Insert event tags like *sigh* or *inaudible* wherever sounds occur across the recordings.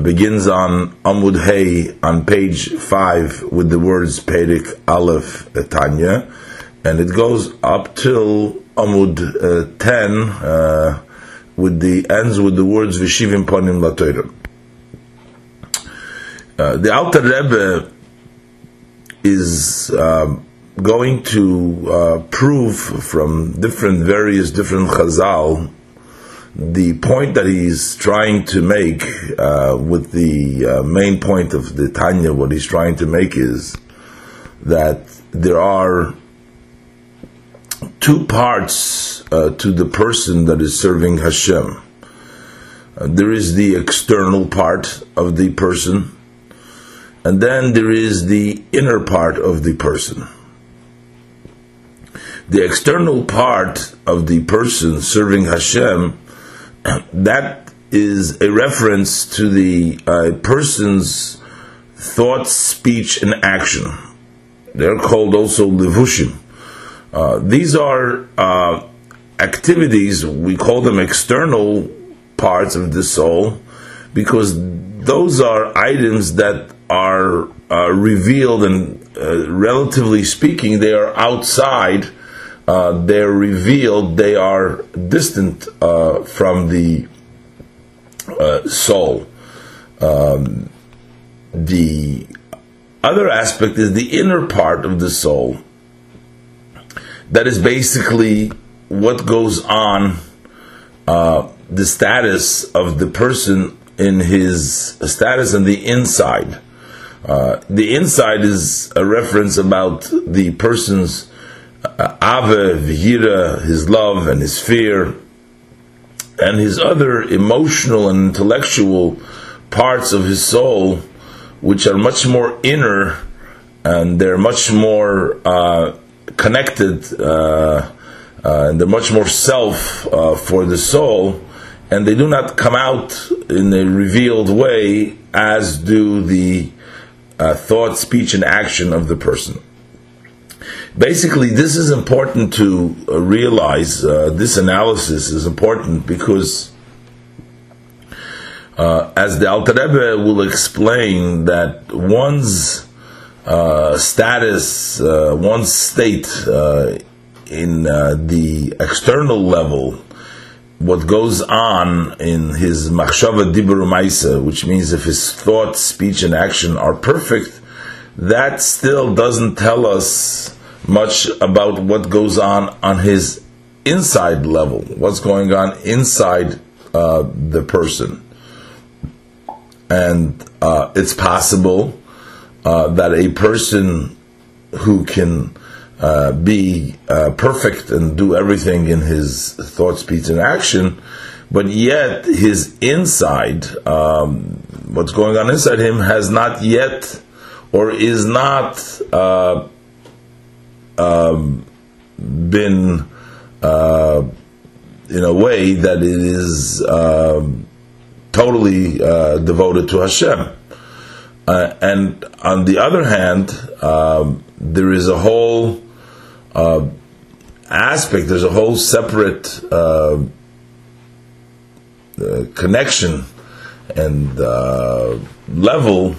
begins on Amud Hay on page 5 with the words Perik Aleph Tanya, and it goes up till Amud uh, 10 uh, with the ends with the words Vishivim Ponim Latoira. Uh, the Alter Rebbe is uh, going to uh, prove from different, various different Chazal the point that he's trying to make uh, with the uh, main point of the Tanya, what he's trying to make is that there are two parts uh, to the person that is serving Hashem. Uh, there is the external part of the person, and then there is the inner part of the person. The external part of the person serving Hashem *clears throat* that is a reference to the uh, person's thought, speech, and action. They're called also levushim. Uh, these are uh, activities, we call them external parts of the soul, because those are items that are uh, revealed and, uh, relatively speaking, they are outside uh, they're revealed, they are distant uh, from the uh, soul. Um, the other aspect is the inner part of the soul. That is basically what goes on, uh, the status of the person in his status on the inside. Uh, the inside is a reference about the person's Ave, Vihira, his love and his fear, and his other emotional and intellectual parts of his soul, which are much more inner and they're much more uh, connected uh, uh, and they're much more self uh, for the soul, and they do not come out in a revealed way as do the uh, thought, speech, and action of the person. Basically, this is important to uh, realize. Uh, this analysis is important because, uh, as the Alter Rebbe will explain, that one's uh, status, uh, one's state in the external level, what goes on in his machshava dibur maisa, which means if his thought, speech, and action are perfect, that still doesn't tell us much about what goes on on his inside level, what's going on inside uh, the person. And uh, it's possible uh, that a person who can uh, be uh, perfect and do everything in his thought, speech, and action, but yet his inside, um, what's going on inside him, has not yet or is not uh, um, been uh, in a way that it is um, totally uh, devoted to Hashem. Uh, and on the other hand, um, there is a whole uh, aspect, there's a whole separate uh, uh, connection and level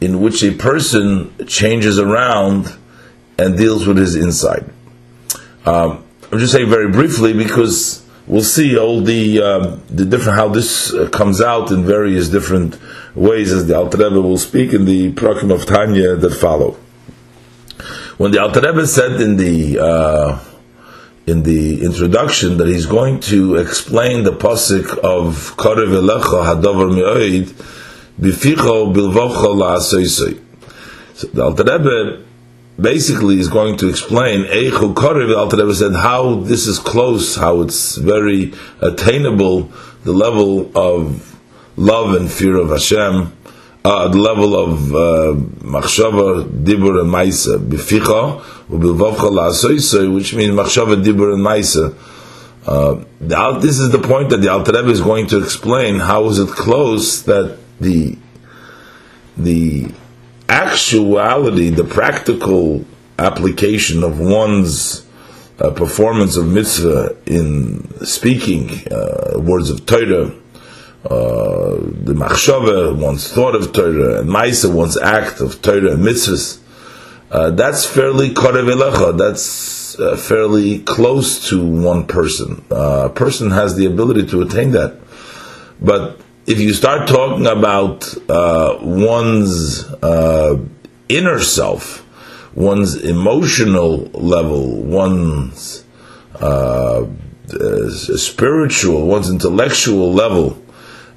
in which a person changes around and deals with his inside. Um, I'm just saying very briefly because we'll see all the uh, the different how this uh, comes out in various different ways as the Alter Rebbe will speak in the Prakim of Tanya that follow. When the Alter Rebbe said in the uh, in the introduction that he's going to explain the pasuk of Karev Elecha Hadavar Me'oid Bificho Bilvocho La'asoisoi. So the Alter Rebbe basically is going to explain Alter Rebbe said how this is close, how it's very attainable, the level of love and fear of Hashem, uh, the level of uh, machshava, dibur, and maisa, bificha, ubilvavcha la'asoisoi, which means machshava, dibur, and maisa. Uh, this is the point that the Alter Rebbe is going to explain. How is it close that the the actuality, the practical application of one's uh, performance of mitzvah in speaking uh, words of Torah uh, the machshava, one's thought of Torah, and Maisa, one's act of Torah and mitzvahs. Uh, that's fairly elecha. That's uh, fairly close to one person. Uh, a person has the ability to attain that. But if you start talking about uh, one's uh, inner self, one's emotional level, one's uh, spiritual, one's intellectual level,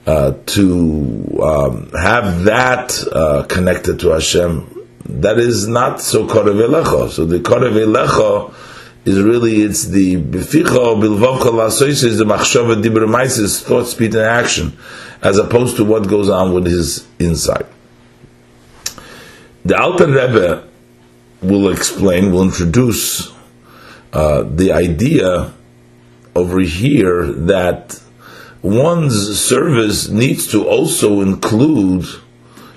uh, to um, have that uh, connected to Hashem, that is not so korev elecha. So the korev elecha is really it's the beficha bilvavcha lasois is the machshava dibra thought, speed, and action, as opposed to what goes on with his inside. The Alter Rebbe will explain, will introduce uh, the idea over here that one's service needs to also include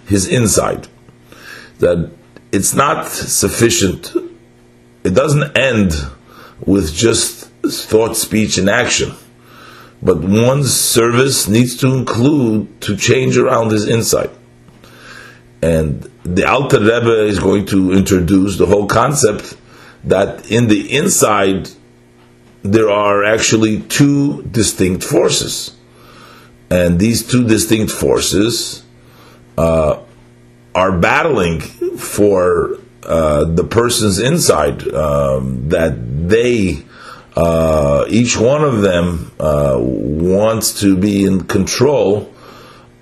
his inside. That it's not sufficient, it doesn't end with just thought, speech, and action. But one's service needs to include to change around his inside. And the Alter Rebbe is going to introduce the whole concept that in the inside there are actually two distinct forces and these two distinct forces uh, are battling for uh, the person's inside um, that they uh, each one of them uh, wants to be in control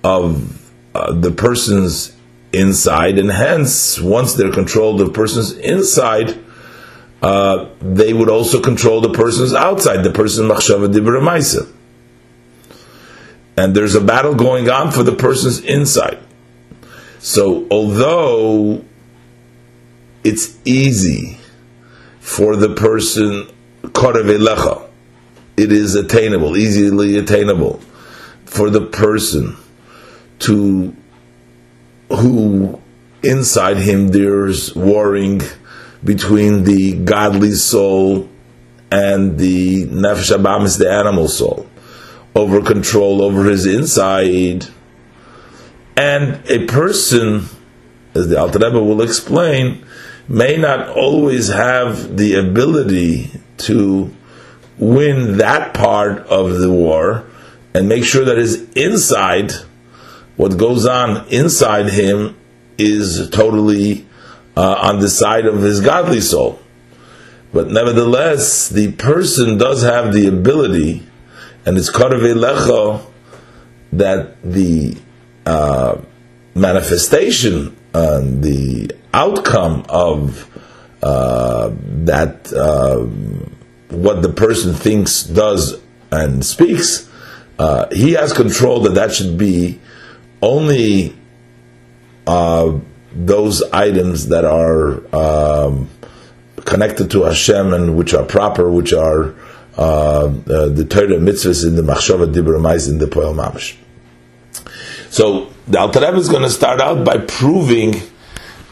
of uh, the person's inside and hence once they're controlled the person's inside uh, they would also control the person's outside the person machshava dibra and there's a battle going on for the person's inside. So, although it's easy for the person, it is attainable, easily attainable for the person to who inside him there's warring between the godly soul and the nefesh abamis, the animal soul over control over his inside. And a person, as the Alter Rebbe will explain, may not always have the ability to win that part of the war and make sure that his inside, what goes on inside him, is totally uh, on the side of his godly soul. But nevertheless, the person does have the ability and it's Karve Lecho that the uh, manifestation and the outcome of uh, that uh, what the person thinks, does, and speaks, uh, he has control that that should be only uh, those items that are um, connected to Hashem and which are proper, which are uh, uh, the Torah mitzvahs in the Machshava Dibra in the Poel Mamash. So the Alter Rebbe is going to start out by proving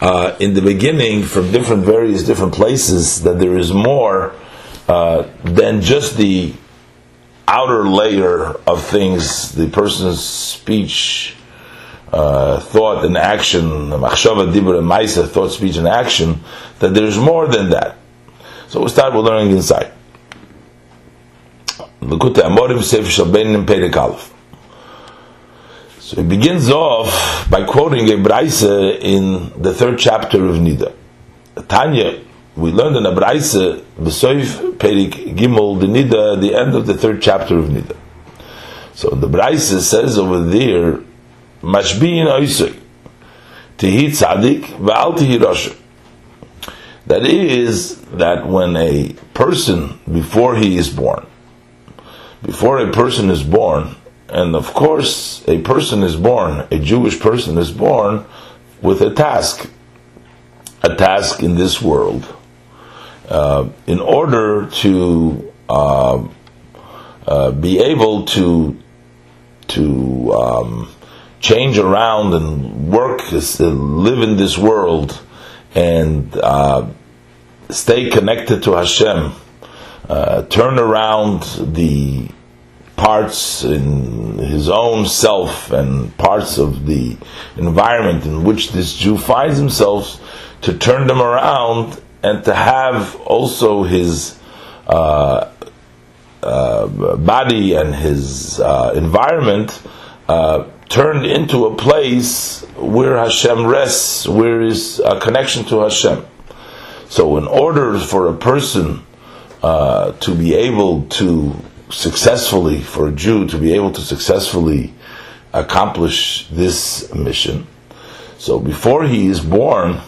uh, in the beginning from different various different places that there is more uh, than just the outer layer of things, the person's speech, uh, thought and action, The machshava, dibra, and maisa, thought, speech, and action, that there's more than that. So we start with learning inside. Likutei Amorim Sefer Shalbenim Perek Aleph. So he begins off by quoting a Braise in the third chapter of Nida. Tanya, we learned in a Braise, Besoif Perik Gimel, the Nida, the end of the third chapter of Nida. So the Braise says over there, Mashbiin Oisoi, Tihi Tzadik, Va'al Tihi Rosh. That is, that when a person, before he is born, before a person is born, and of course, a person is born, a Jewish person is born with a task, a task in this world. Uh, in order to uh, uh, be able to to um, change around and work, live in this world, and uh, stay connected to Hashem, uh, turn around the parts in his own self and parts of the environment in which this Jew finds himself to turn them around and to have also his uh, uh, body and his uh, environment uh, turned into a place where Hashem rests, where is a connection to Hashem. So, in order for a person uh, to be able to successfully, for a Jew to be able to successfully accomplish this mission, so before he is born,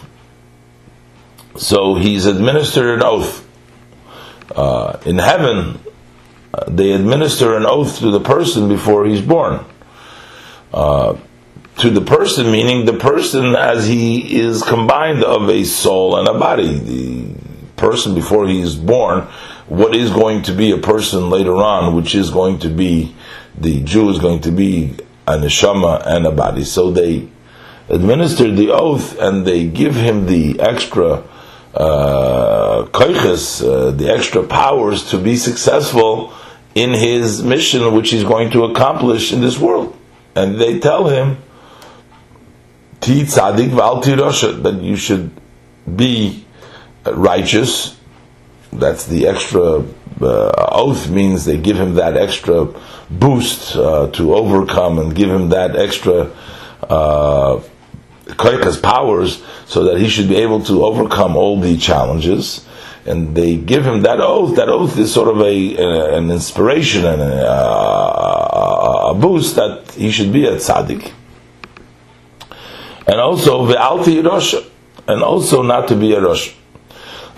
so he's administered an oath. Uh, in heaven, uh, they administer an oath to the person before he's born. Uh, to the person, meaning the person as he is combined of a soul and a body. The person before he is born, what is going to be a person later on, which is going to be the Jew is going to be a neshama and a body. So they administer the oath and they give him the extra uh, uh, the extra powers to be successful in his mission, which he's going to accomplish in this world. And they tell him, Ti tzadik v'al that you should be righteous. That's the extra uh, oath means they give him that extra boost uh, to overcome and give him that extra uh, powers so that he should be able to overcome all the challenges. And they give him that oath. That oath is sort of a, an inspiration and a, a, boost that he should be a tzaddik. And also ve'alti rosh, and also not to be a rosh.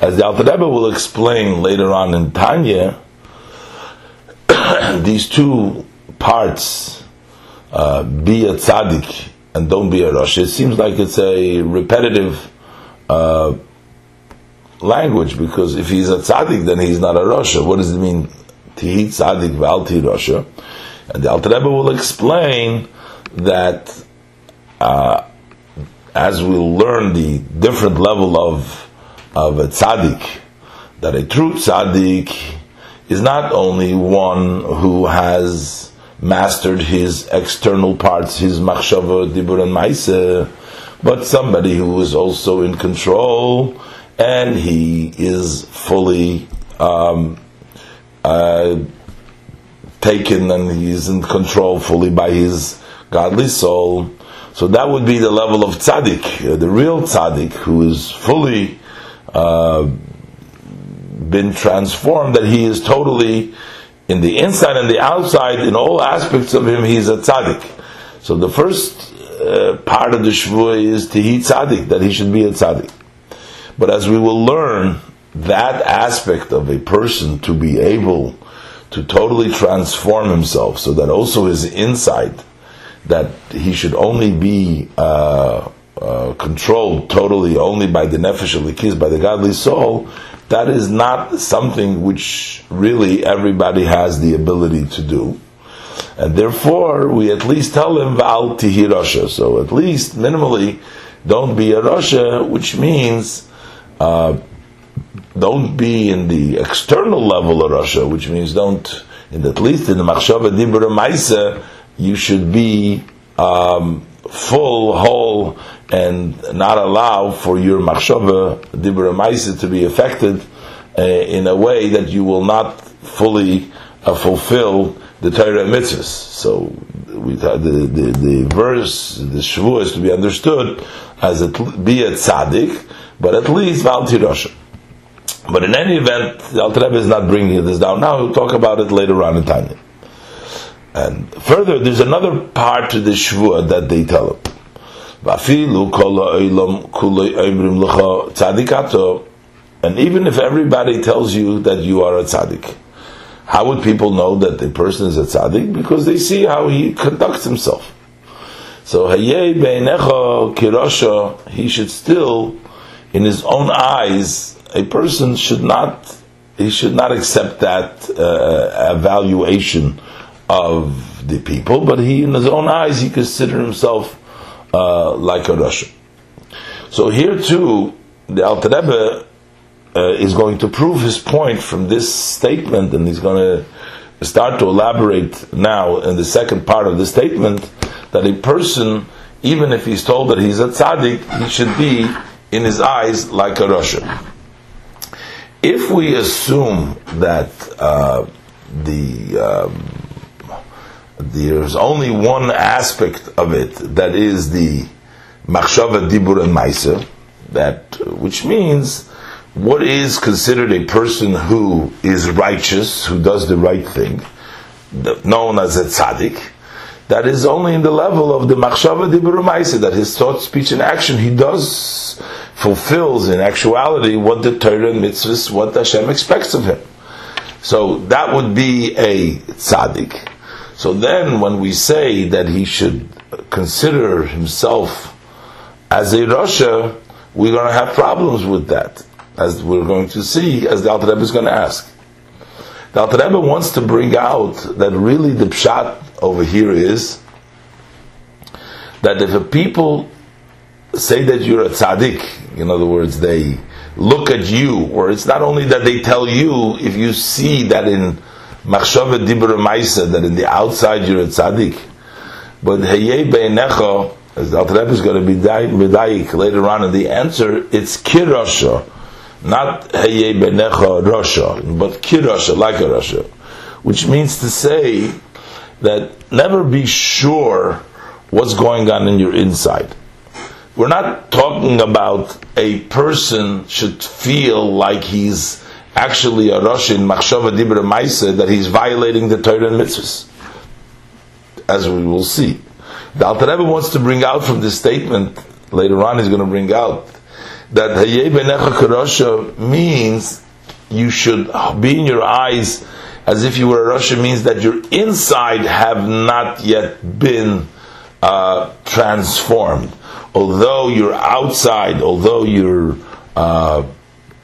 As the Alter Rebbe will explain later on in Tanya, *coughs* these two parts, uh, be a tzaddik and don't be a Rosh. It seems like it's a repetitive uh, language because if he's a tzaddik, then he's not a Rosh. What does it mean? Tihi tzaddik v'alti Rosh. And the Alter Rebbe will explain that uh, as we'll learn the different level of of a tzaddik, that a true tzaddik is not only one who has mastered his external parts, his machshava, dibur, and maise, but somebody who is also in control and he is fully um, uh, taken and he is in control fully by his godly soul. So that would be the level of tzaddik, uh, the real tzaddik, who is fully uh, been transformed, that he is totally in the inside and the outside, in all aspects of him, he's a tzaddik. So the first uh, part of the shvuah is to he tzaddik, that he should be a tzaddik. But as we will learn, that aspect of a person to be able to totally transform himself, so that also his inside, that he should only be uh, uh, controlled totally only by the nefesh of by the godly soul, that is not something which really everybody has the ability to do. And therefore, we at least tell him, Val tihi Rasha. So at least, minimally, don't be a Rasha, which means, uh, don't be in the external level of Rasha, which means don't, in at least in the Machshava Dibra Maisa, you should be um, full, whole, and not allow for your machshava dibra to be affected uh, in a way that you will not fully uh, fulfill the Torah mitzvahs. So we, the, the, the verse, the shvu is to be understood as it be a tzaddik, but at least val tirosha. But in any event, the Alter Rebbe is not bringing this down now. We'll talk about it later on in Tanya. And further, there's another part to the shvuah that they tell him. And even if everybody tells you that you are a tzaddik, how would people know that the person is a tzaddik? Because they see how he conducts himself. So he should still, in his own eyes, a person should not, he should not accept that uh, evaluation of the people, but he, in his own eyes, he consider himself uh, like a Russian. So here too, the Alter Rebbe uh, is going to prove his point from this statement, and he's going to start to elaborate now in the second part of the statement that a person, even if he's told that he's a tzaddik, he should be in his eyes like a Russian. If we assume that uh, the um, there's only one aspect of it that is the machshava dibur and maisa, that which means what is considered a person who is righteous, who does the right thing, known as a tzaddik, that is only in the level of the machshava dibur and maisa, that his thought, speech, and action he does fulfills in actuality what the Torah and mitzvahs, what Hashem expects of him. So that would be a tzaddik. So then, when we say that he should consider himself as a Rasha, we're going to have problems with that, as we're going to see, as the Alter Rebbe is going to ask. The Alter Rebbe wants to bring out that really the pshat over here is that if a people say that you're a tzaddik, in other words, they look at you, or it's not only that they tell you, if you see that in machshava dibra maisa, that in the outside you're a tzaddik, but heyei be'enecha, as the Alter Rebbe is going to be medayik later on in the answer, it's kirasha, not heyei be'enecha rasha, but kirasha, like a rasha, which means to say that never be sure what's going on in your inside. We're not talking about a person should feel like he's actually a Russian machshava dibra maisa that he's violating the Torah and mitzvahs, as we will see. The Alter Rebbe wants to bring out from this statement later on. He's going to bring out that Hayei benecha karosha means you should be in your eyes as if you were a Russian means that your inside have not yet been uh, transformed although you're outside, although you're uh,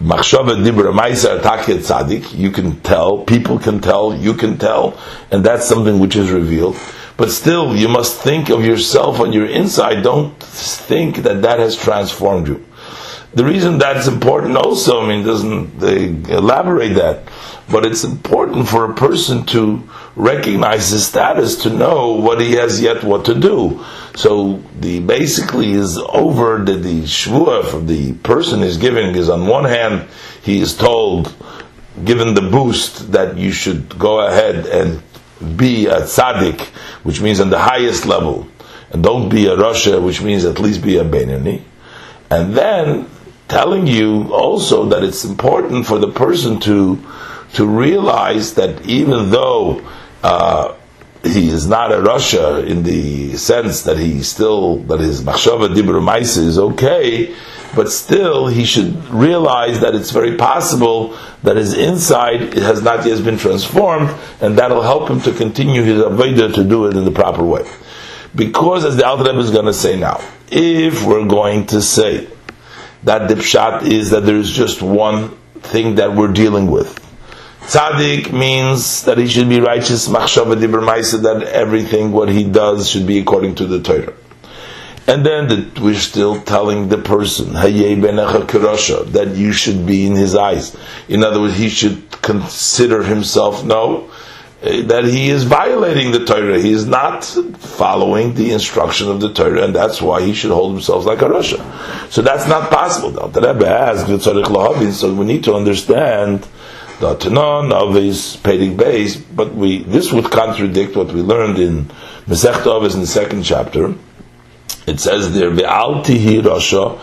machshava dibra ma'isa ataket tzaddik, you can tell, people can tell, you can tell, and that's something which is revealed. But still, you must think of yourself on your inside. Don't think that that has transformed you. The reason that's important also, I mean, doesn't they elaborate that, but it's important for a person to recognize his status, to know what he has yet what to do. So the basically is over that the shvua from the person is giving is on one hand he is told, given the boost that you should go ahead and be a tzaddik, which means on the highest level, and don't be a rasha, which means at least be a benini. And then telling you also that it's important for the person to to realize that even though uh, he is not a rasha in the sense that he still that his machshava dibur ma'isa is okay, but still he should realize that it's very possible that his inside has not yet been transformed, and that'll help him to continue his avodah to do it in the proper way. Because, as the Alter Rebbe is going to say now, if we're going to say that the pshat is that there is just one thing that we're dealing with. Tzaddik means that he should be righteous, machshava dibur that everything what he does should be according to the Torah. And then the, we're still telling the person, that you should be in his eyes. In other words, he should consider himself, no, Eh, that he is violating the Torah. He is not following the instruction of the Torah, and that's why he should hold himself like a rasha. So that's not possible. So we need to understand the Tanon of his Pedig base, but we this would contradict what we learned in Masech Avos in the second chapter. It says there, "Ve'altihi Rasha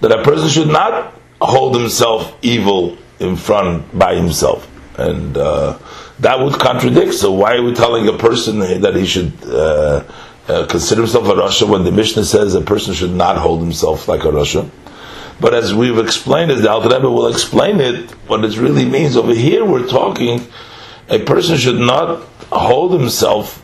that a person should not hold himself evil in front by himself and uh, that would contradict. So why are we telling a person that he should uh, uh, consider himself a rasha when the Mishnah says a person should not hold himself like a rasha? But as we've explained it, the Alter Rebbe will explain it. What it really means over here, we're talking a person should not hold himself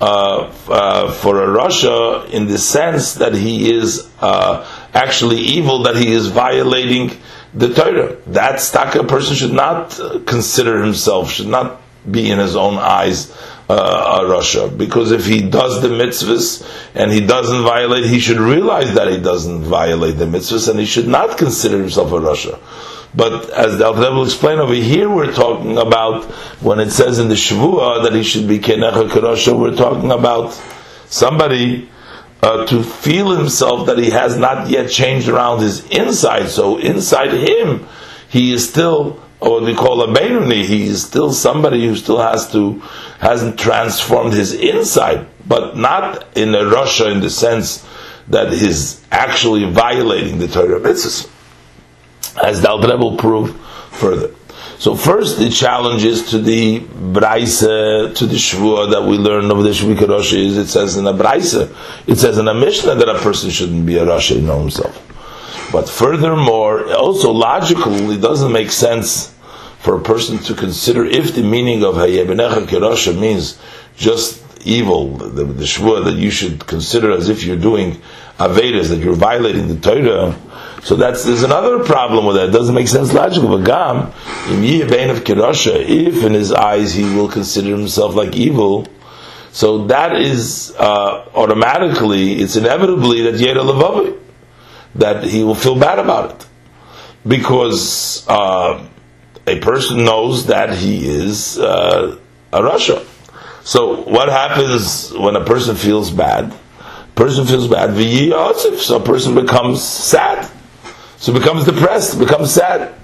uh, uh, for a rasha in the sense that he is uh, actually evil, that he is violating the Torah. That staka person should not uh, consider himself, should not be in his own eyes uh, a rasha. Because if he does the mitzvahs and he doesn't violate, he should realize that he doesn't violate the mitzvahs and he should not consider himself a rasha. But as the Alter will explain over here, we're talking about when it says in the Shavua that he should be Kenecha Kerosha, we're talking about somebody uh, to feel himself that he has not yet changed around his inside. So inside him, he is still, or we call a Benuni, he is still somebody who still has to, hasn't transformed his inside, but not in a rasha in the sense that he's actually violating the Torah mitzvahs as the will prove further. So first, the challenge is to the Braise, to the Shvua that we learn of the Shvika Rosh is it says in a Braise, it says in a Mishnah that a person shouldn't be a Rosh know himself. But furthermore, also logically, it doesn't make sense for a person to consider if the meaning of Hayebenecha Kerosha means just evil, the, the that you should consider as if you're doing Avedas, that you're violating the Torah so that's there's another problem with that. It doesn't make sense logically. But Gam, in of Kirasha, if in his eyes he will consider himself like evil, so that is uh, automatically, it's inevitably that Yeda Levavi, that he will feel bad about it. Because uh, a person knows that he is uh, a rasha. So what happens when a person feels bad? Person feels bad, so a person becomes sad. So becomes depressed, becomes sad.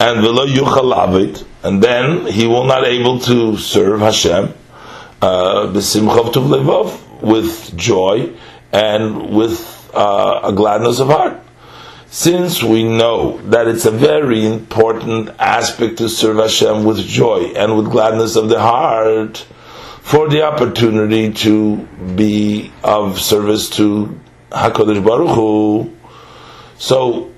And v'lo and then he will not able to serve Hashem uh, b'simchav with joy and with uh, a gladness of heart. Since we know that it's a very important aspect to serve Hashem with joy and with gladness of the heart, for the opportunity to be of service to Hakadosh Baruch Hu, so,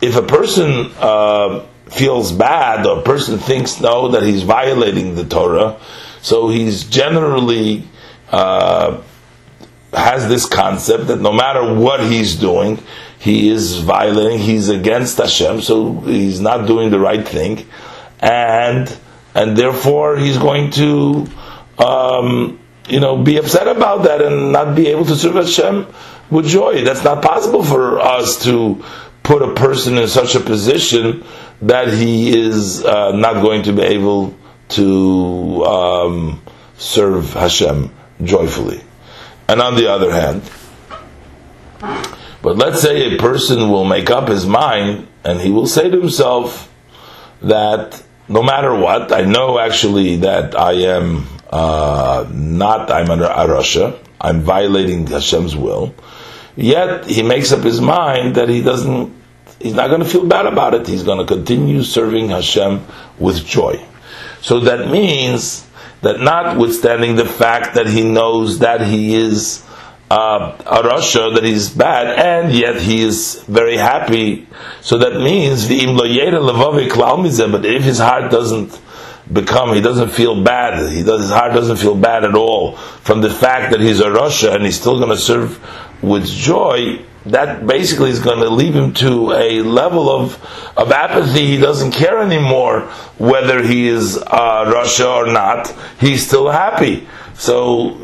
if a person uh, feels bad or a person thinks no that he's violating the Torah, so he's generally uh, has this concept that no matter what he's doing, he is violating, he's against Hashem, so he's not doing the right thing, and and therefore he's going to. Um, you know, be upset about that and not be able to serve Hashem with joy. That's not possible for us to put a person in such a position that he is uh, not going to be able to um, serve Hashem joyfully. And on the other hand, but let's say a person will make up his mind and he will say to himself that no matter what, I know actually that I am uh, not, I'm under Arasha, I'm violating Hashem's will. Yet he makes up his mind that he doesn't, he's not going to feel bad about it. He's going to continue serving Hashem with joy. So that means that notwithstanding the fact that he knows that he is uh, a rasha, that he's bad, and yet he is very happy. So that means the but if his heart doesn't become, he doesn't feel bad, he does, his heart doesn't feel bad at all from the fact that he's a rasha and he's still going to serve with joy, that basically is going to leave him to a level of, of apathy. He doesn't care anymore whether he is uh, rasha or not. He's still happy. So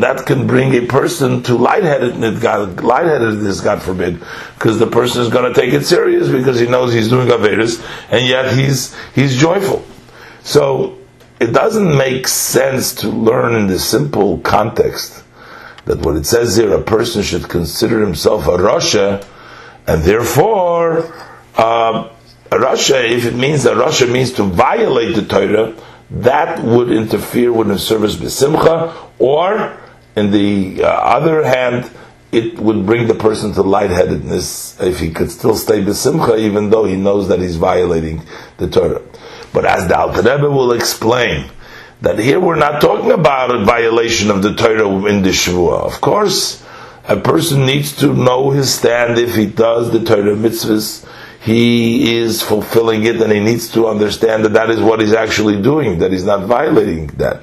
that can bring a person to lightheadedness, God, lightheadedness, God forbid, because the person is going to take it serious because he knows he's doing averus, and yet he's he's joyful. So it doesn't make sense to learn in the simple context that what it says here, a person should consider himself a rasha, and therefore, uh, a rasha, if it means that rasha means to violate the Torah, that would interfere with the service besimcha, or, in the uh, other hand, it would bring the person to lightheadedness if he could still stay besimcha, even though he knows that he's violating the Torah. But as the Alter Rebbe will explain, that here we're not talking about a violation of the Torah in the Shavua. Of course, a person needs to know his stand if he does the Torah mitzvahs. He is fulfilling it, and he needs to understand that that is what he's actually doing, that he's not violating that.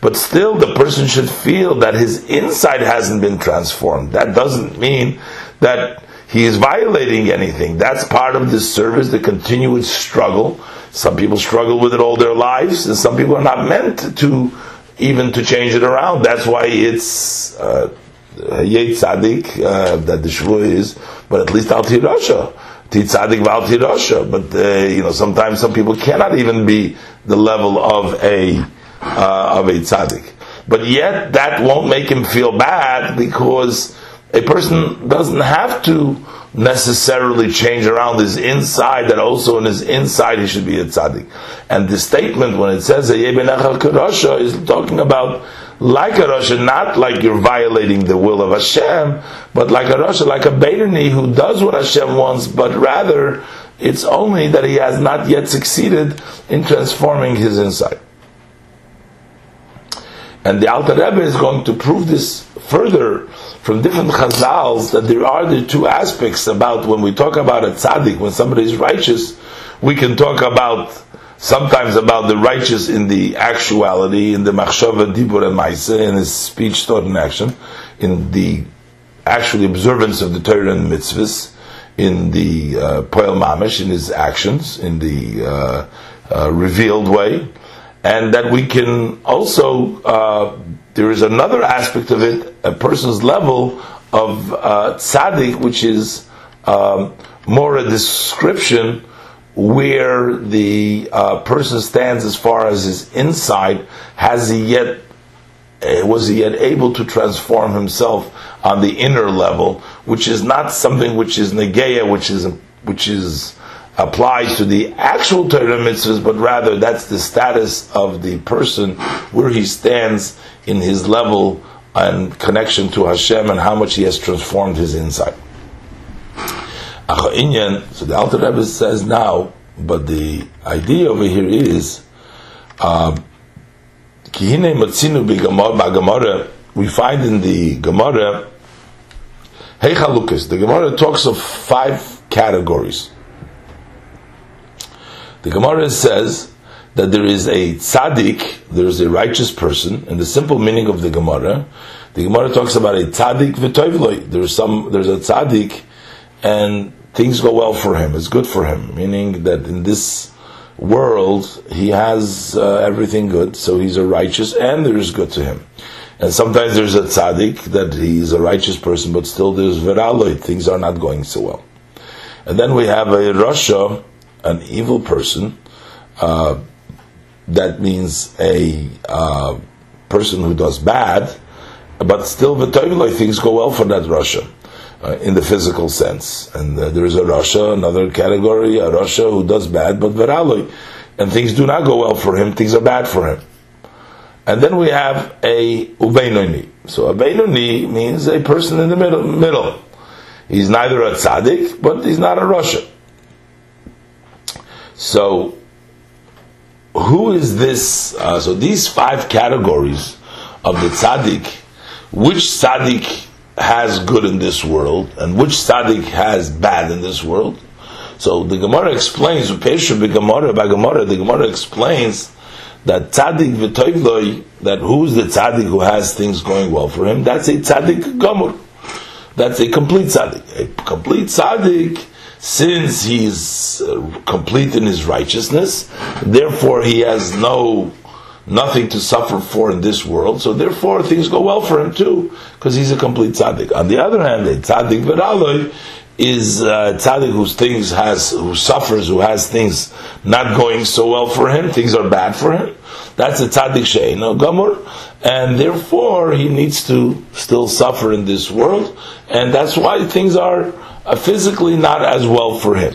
But still, the person should feel that his inside hasn't been transformed. That doesn't mean that he is violating anything. That's part of the service, the continuous struggle some people struggle with it all their lives, and some people are not meant to even to change it around. That's why it's uh, Yeit uh, that the Shvu is, but at least Al Tirasha. Titzadik Valti Rasha. But, uh, you know, sometimes some people cannot even be the level of a, uh, of a tzaddik. But yet, that won't make him feel bad because a person doesn't have to necessarily change around his inside, that also in his inside he should be a tzaddik. And the statement, when it says Karasha, is talking about like a Rasha, not like you're violating the will of Hashem, but like a Rasha, like a Beinoni who does what Hashem wants, but rather it's only that he has not yet succeeded in transforming his inside. And the Alter Rebbe is going to prove this further from different chazals that there are the two aspects about when we talk about a tzaddik, when somebody is righteous, we can talk about sometimes about the righteous in the actuality, in the machshava, dibur, and maisa, in his speech, thought, and action, in the actual observance of the Torah and mitzvahs, in the uh, poel mamish, in his actions, in the uh, uh, revealed way, and that we can also uh, there is another aspect of it, a person's level of uh, tzaddik, which is um, more a description where the uh, person stands as far as his inside. Has he yet Eh, was he yet able to transform himself on the inner level, which is not something which is negeya, which is which is applies to the actual Torah mitzvahs, but rather that's the status of the person where he stands in his level and connection to Hashem and how much he has transformed his inside. So the Alter Rebbe says now, but the idea over here is, um, um, we find in the Gemara, Hey Chalukas, the Gemara talks of five categories. The Gemara says that there is a tzaddik, there is a righteous person, and the simple meaning of the Gemara, the Gemara talks about a tzaddik v'toivloi. There's some, there's a tzaddik, and things go well for him. It's good for him, meaning that in this world he has uh, everything good, so he's a righteous, and there is good to him. And sometimes there's a tzaddik that he's a righteous person, but still there's veraloi. Things are not going so well. And then we have a rasha, an evil person. Uh, that means a uh, person who does bad, but still v'toviloi things go well for that rasha. Uh, in the physical sense, and uh, there is a rasha, another category, a rasha who does bad, but veraloi, and things do not go well for him. Things are bad for him. And then we have a ubeinoni. So a means a person in the middle. Middle. He's neither a tzaddik, but he's not a rasha. So who is this? Uh, so these five categories of the tzaddik, which tzaddik has good in this world and which tzaddik has bad in this world? So the Gemara explains, Gemara by Gemara, the Gemara explains that tzaddik v'toivloi, that who's the tzaddik who has things going well for him? That's a tzaddik gomor. That's a complete tzaddik. A complete tzaddik since he's uh, complete in his righteousness, therefore he has no nothing to suffer for in this world. So therefore things go well for him too, because he's a complete tzaddik. On the other hand, a tzaddik veraloi is a tzaddik whose things has who suffers, who has things not going so well for him, things are bad for him. That's a tzaddik she'eno gamur, and therefore he needs to still suffer in this world, and that's why things are uh, physically not as well for him.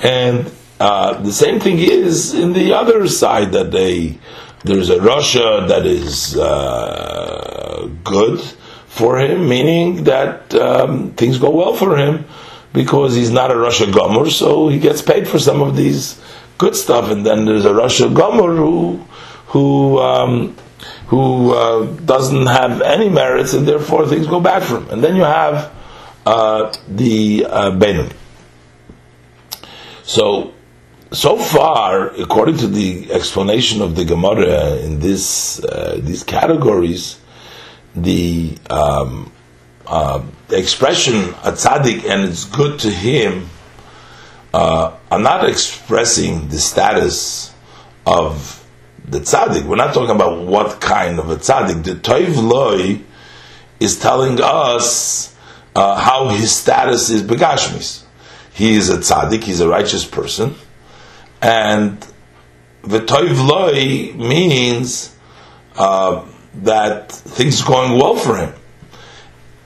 And uh, the same thing is in the other side that they there's a rasha that is uh, good for him, meaning that um, things go well for him because he's not a rasha gomer, so he gets paid for some of these good stuff. And then there's a rasha gomer who who um, who uh, doesn't have any merits, and therefore things go bad for him. And then you have uh, the uh, So, so far, according to the explanation of the Gemara in this uh, these categories, the um, uh, expression a tzaddik and it's good to him uh, are not expressing the status of the tzaddik. We're not talking about what kind of a tzaddik. The toiv loy is telling us uh, how his status is begashmis. he is a tzaddik, he's a righteous person, and v'toiv loy means uh, that things are going well for him.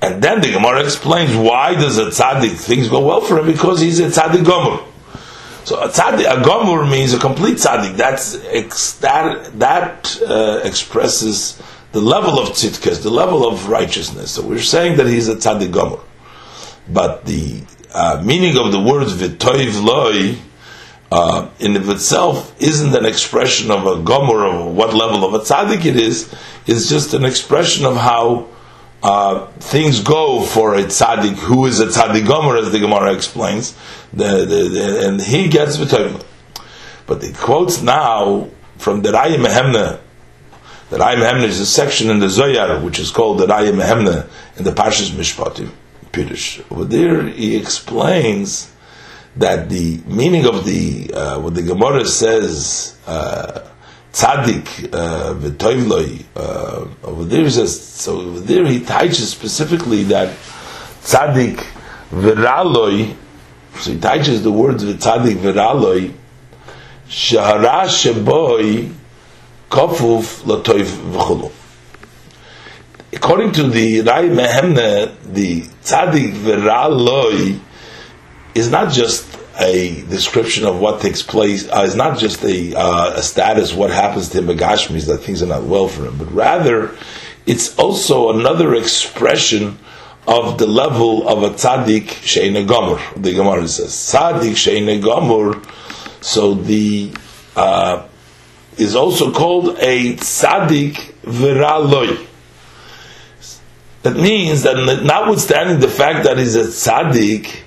And then the Gemara explains why does a tzaddik things go well for him because he's a tzaddik gomer. So a tzaddik, a gomer means a complete tzaddik. That's that that uh, expresses the level of tzidkas, the level of righteousness. So we're saying that he's a tzaddik gomer. But the uh, meaning of the words v'toiv loy uh, in of itself isn't an expression of a gomer of what level of a tzaddik it is. It's just an expression of how uh, things go for a tzaddik who is a tzaddik gomer, as the Gemara explains, the, the, the, and he gets v'toiv. But the quotes now from the Raya Mehemna the Raya Mehemna is a section in the Zoyar, which is called the Raya Mehemna in the Parshas Mishpatim, Pirush. Over there, he explains that the meaning of the, uh, what the Gemara says, uh, tzaddik uh, v'toivloi. Uh, over there he says so. Over there he teaches specifically that tzaddik v'raloi. So he teaches the words v'tzaddik v'raloi. Shahara sheboy kofuf latoiv v'chulu. According to the Rai Mehemne, the tzaddik v'raloi is not just a description of what takes place. Uh, it's not just a, uh, a status, what happens to him, Agashmis, that things are not well for him, but rather it's also another expression of the level of a tzaddik sheina gomer. The Gemara says tzaddik sheina gomer. So the uh, is also called a tzaddik viraloi. That means that notwithstanding the fact that he's a tzaddik,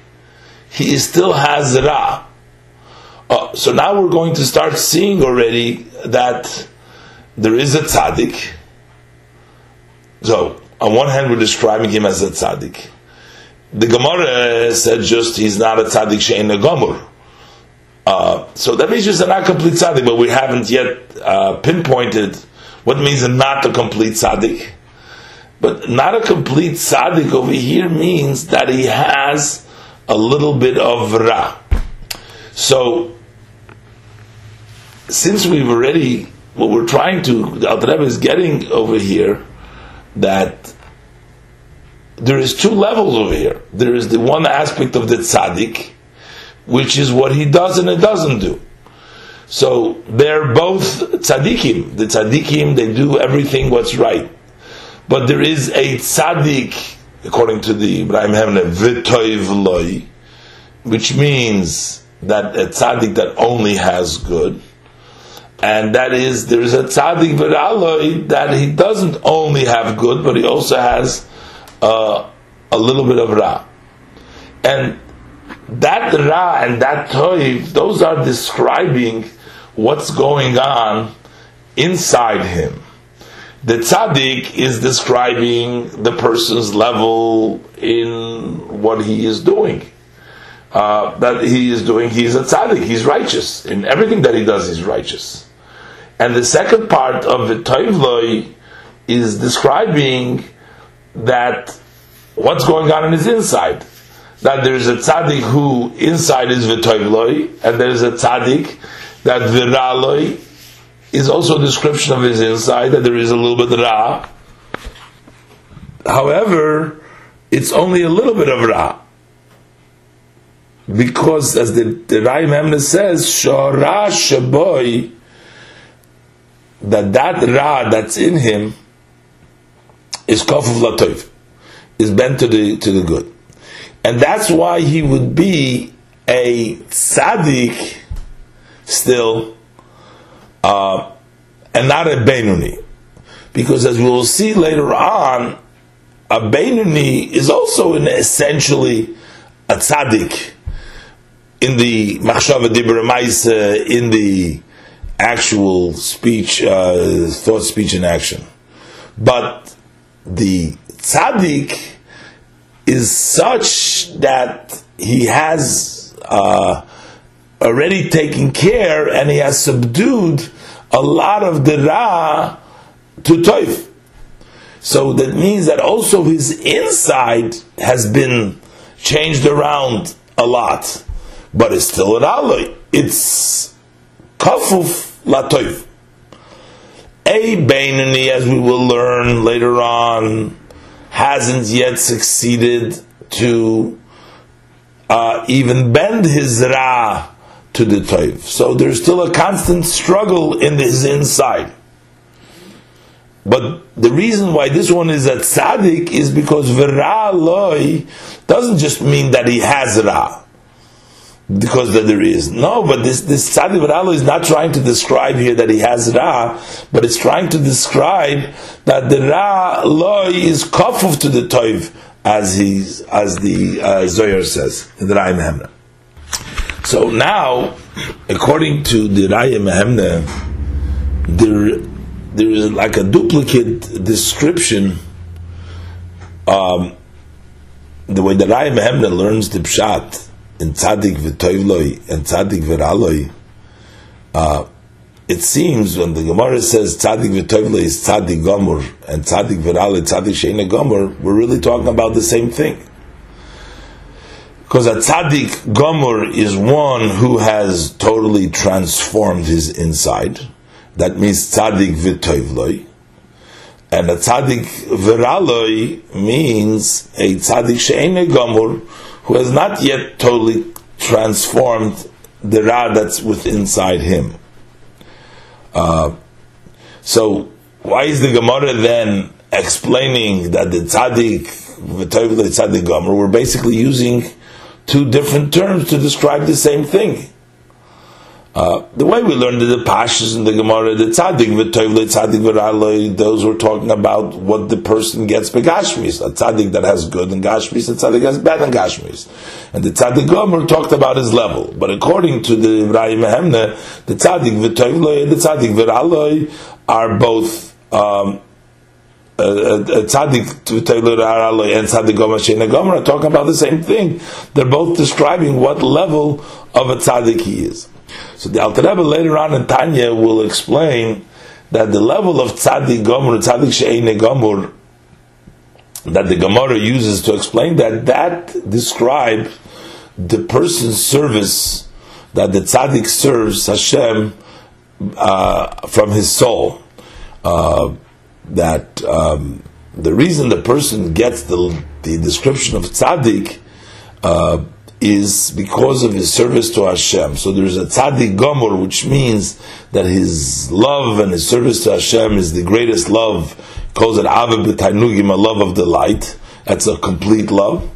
he still has ra. Uh, so now we're going to start seeing already that there is a tzaddik. So on one hand, we're describing him as a tzaddik. The Gemara said just he's not a tzaddik shein a gomor. Uh, so that means a not complete tzaddik, but we haven't yet uh, pinpointed what means a not a complete tzaddik. But not a complete tzaddik over here means that he has a little bit of ra. So, since we've already, what we're trying to, the Alter Rebbe is getting over here, that there is two levels over here. There is the one aspect of the tzaddik, which is what he does and it doesn't do. So they're both tzaddikim. The tzaddikim, they do everything what's right. But there is a tzaddik according to the Raya Mehemna, v'toiv loy, which means that a tzaddik that only has good, and that is there is a tzaddik v'raloi that he doesn't only have good, but he also has uh, a little bit of ra, and that ra and that toiv, those are describing what's going on inside him the tzaddik is describing the person's level in what he is doing. Uh, that he is doing, he's a tzaddik, he's righteous. In everything that he does, he's righteous. And the second part of the Toivloi is describing that what's going on in his inside. That there is a tzaddik who inside is v'toivloi, and there is a tzaddik that viraloi is also a description of his inside that there is a little bit of ra. However, it's only a little bit of ra. Because as the, the Rai Memna says, Shora Shaboy, that that ra that's in him is Kofuv Latov, is bent to the to the good. And that's why he would be a tzaddik still uh, and not a Beinoni. Because as we will see later on, a Beinoni is also an essentially a tzaddik in the machshava dibra in the actual speech, uh, thought, speech, and action. But the tzaddik is such that he has uh, already taken care and he has subdued a lot of the Ra to Toif. So that means that also his inside has been changed around a lot. but it's still an alloy. It's kafuf latoiv. A Beinoni, as we will learn later on, hasn't yet succeeded to uh, even bend his ra to the toiv. So there's still a constant struggle in his inside. But the reason why this one is at tzaddik is because vera loy doesn't just mean that he has ra because that there is. No, but this this tzaddik v'ralo is not trying to describe here that he has ra, but it's trying to describe that the ra loy is kafuf to the toiv, as he's as the uh, Zohar says in the Raya Mehemna. So now, according to the Raya Mehemna, there there is like a duplicate description. Um, the way the Raya Mehemna learns the pshat in tzaddik v'toivloi and tzaddik v'raloi, uh, it seems when the Gemara says tzaddik v'toivloi is tzaddik gomor and tzaddik v'raloi tzaddik sheina gomor, we're really talking about the same thing. Because a tzaddik gomor is one who has totally transformed his inside. That means tzaddik v'toivloi. And a tzaddik v'raloi means a tzaddik sheina gomor who has not yet totally transformed the Ra that's within inside him. Uh, so, why is the Gemara then explaining that the tzaddik, the tzaddik Gomer, we're basically using two different terms to describe the same thing? Uh, the way we learned the Pashas and the Gemara, the Tzaddik v'Toivle, Tzaddik v'Raloi, those were talking about what the person gets by Gashmis. A Tzaddik that has good and Gashmis, a Tzaddik has bad and Gashmis. And the Tzaddik Gomer talked about his level. But according to the Raya Mehemna, the Tzaddik v'Toivle and the Tzaddik v'Raloi are both um, tzaddik and tzaddik gomer sheina are talking about the same thing. They're both describing what level of a tzaddik he is. So the Alter Rebbe later on in Tanya will explain that the level of tzaddik gomer, tzaddik she'ene gomer, that the Gemara uses to explain that, that describe the person's service that the tzaddik serves Hashem uh, from his soul. Uh, that um, the reason the person gets the, the description of tzaddik uh, is because of his service to Hashem. So there's a tzaddik gomor, which means that his love and his service to Hashem is the greatest love. Calls it ava b'tainugim, a love of delight. That's a complete love.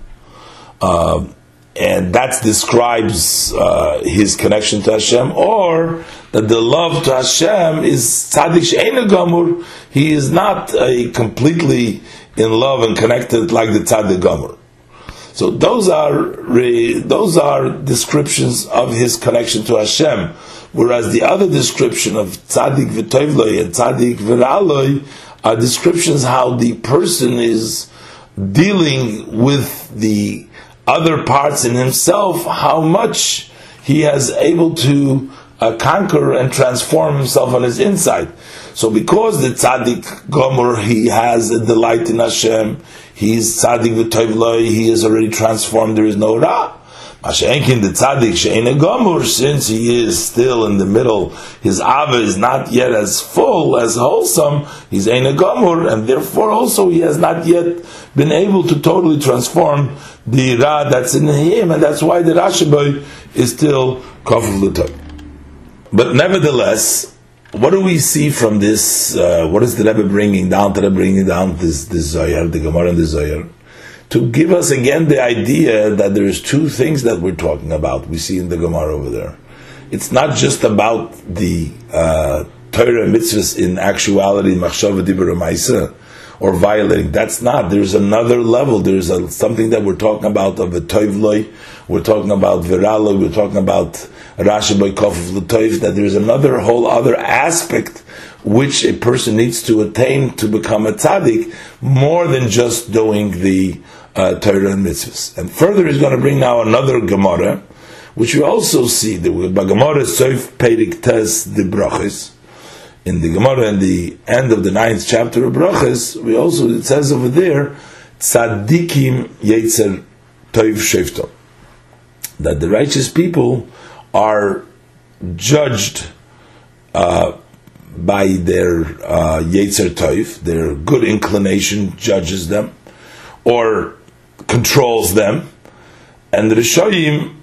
Uh, and that describes uh, his connection to Hashem, or that the love to Hashem is tzaddik she'ena gomor. He is not a completely in love and connected like the tzaddik gomor. So those are those are descriptions of his connection to Hashem, whereas the other description of tzaddik v'toivloi and tzaddik v'raloi are descriptions how the person is dealing with the other parts in himself, how much he has able to uh, conquer and transform himself on his inside. So because the tzaddik gomer he has a delight in Hashem, he is tzaddik v'toivloi, he is already transformed, there is no ra. Mashenkin the tzaddik she'ena gomur, since he is still in the middle, his ava is not yet as full, as wholesome, he's ena gomur, and therefore also he has not yet been able to totally transform the ra that's in him, and that's why the Rashaboy is still kafel l'tov. But nevertheless, what do we see from this? Uh, what is the Rebbe bringing down the bringing down this this the Gemara and the Zohar, to give us again the idea that there's two things that we're talking about. We see in the Gemara over there. It's not just about the uh, Torah mitzvahs in actuality, machshava dibur or violating. That's not. There's another level. There's a, something that we're talking about of a toivloi. We're talking about virala. We're talking about Rashi by Kof L'Toiv, that there's another whole other aspect which a person needs to attain to become a tzaddik, more than just doing the uh, Torah and mitzvahs. And further, he's going to bring now another Gemara, which we also see the Gemara Soif Perik Tes the Brachis. In the Gemara, in the end of the ninth chapter of Brachis, we also it says over there, Tzaddikim Yetzer Toiv Shefto that the righteous people are judged uh, by their uh, Yetzer Toif, their good inclination judges them, or controls them, and the Rishayim,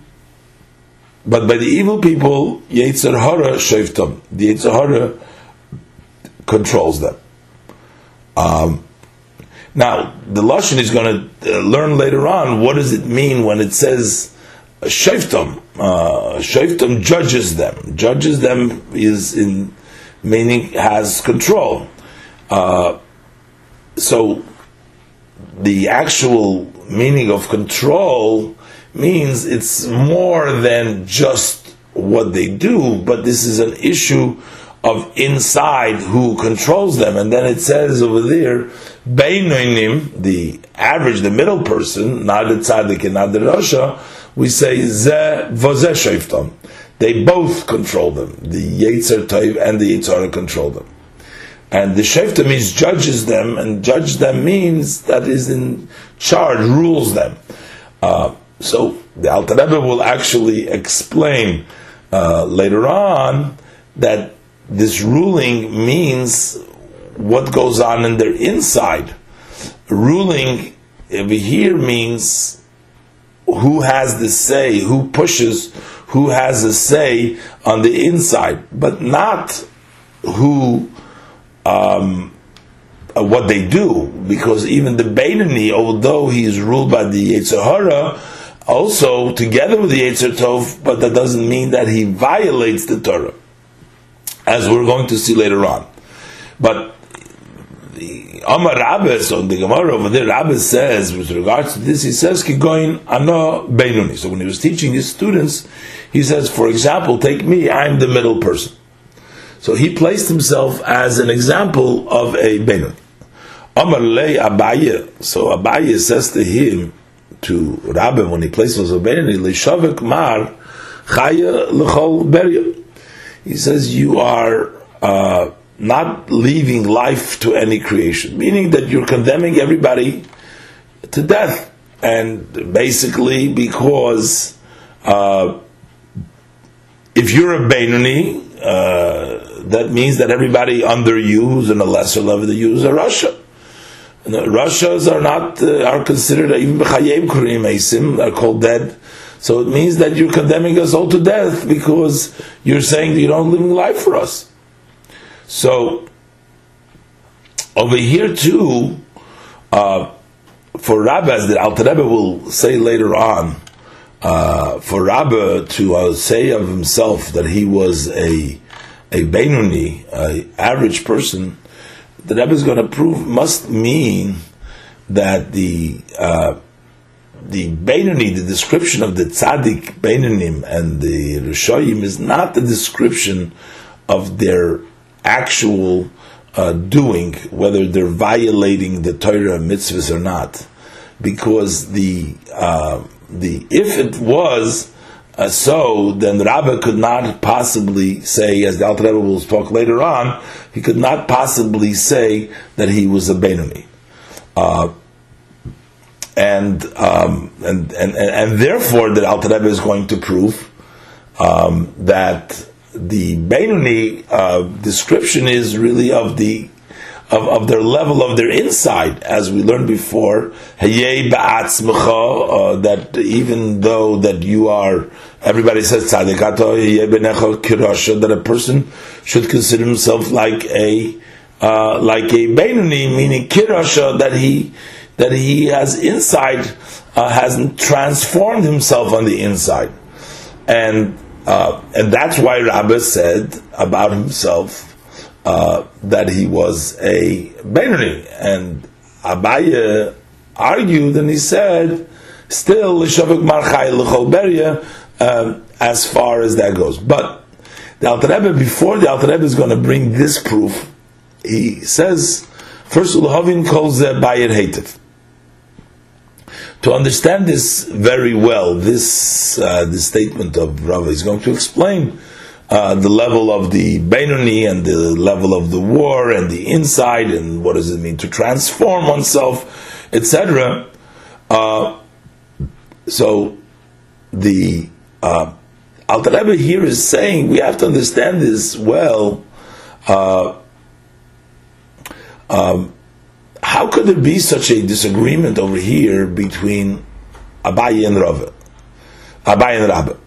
but by the evil people, Yetzer Hara Shoftam, the Yetzer Hara controls them. Um, now, the Lashon is going to uh, learn later on what does it mean when it says Shoftam. Uh, Shoftam judges them. Judges them is in meaning has control. Uh, so the actual meaning of control means it's more than just what they do, but this is an issue of inside who controls them. And then it says over there, Beinoinim, the average, the middle person, not the tzaddik and not the rasha, we say ze vozeh They both control them. The Yetzer Tov and the Yetzer Hara control them. And the Shefta means judges them, and judge them means that is in charge, rules them. Uh, so the Alter Rebbe will actually explain uh, later on that this ruling means what goes on in their inside. Ruling over here means who has the say, who pushes, who has a say on the inside, but not who um, uh, what they do, because even the Beinoni, although he is ruled by the Yetzer Hara, also together with the Yetzer but that doesn't mean that he violates the Torah as we're going to see later on. But Amar Rabbe, so the Gemara over there, Rabbe says, with regards to this, he says, Kigoin ano beinoni. So when he was teaching his students, he says, for example, take me, I'm the middle person. So he placed himself as an example of a beinoni. Amar le Abaye. So Abaye says to him, to Rabbe, when he places himself as a beinoni, Lishavik mar chaya l'chol beria he says you are uh, not leaving life to any creation, meaning that you're condemning everybody to death, and basically because uh, if you're a Beinoni, uh, that means that everybody under you who's in a lesser level than you is a rasha. And Russians are not uh, are considered even b'chayim kurim are called dead so it means that you're condemning us all to death because you're saying that you don't live life for us. So over here too, uh, for rabbis, the Alter Rebbe will say later on, uh, for Rabbi to uh, say of himself that he was a a Beinoni, a average person, the Rebbe is going to prove must mean that the uh, the Beinoni, the description of the tzaddik Beinonim and the Rishoyim is not the description of their actual uh, doing, whether they're violating the Torah mitzvahs or not, because the uh, the if it was uh, so, then the Rabbi could not possibly say, as the Alter Rebbe will talk later on, he could not possibly say that he was a Benoni. Uh, and um, and, and and therefore the Alter Rebbe is going to prove um, that the Beinoni uh, description is really of the of, of their level of their inside, as we learned before, uh, that even though that you are, everybody says that a person should consider himself like a uh, like a Beinoni, meaning kirasha, that he that he has inside uh, hasn't transformed himself on the inside, and uh, and that's why Rabbi said about himself uh, that he was a Beinoni, and Abaye argued and he said still l'shavik marchai beria um, as far as that goes, but the Alter Rebbe before the Alter Rebbe is going to bring this proof, he says first Ulhavin calls the Bayer Hativ. To understand this very well, this uh, the statement of Rava is going to explain uh, the level of the Benoni and the level of the war and the inside and what does it mean to transform oneself, etc. Uh, so the uh, Alter Rebbe here is saying we have to understand this well. Uh, um, how could there be such a disagreement over here between Abaye and Rava? Abaye and Rabba.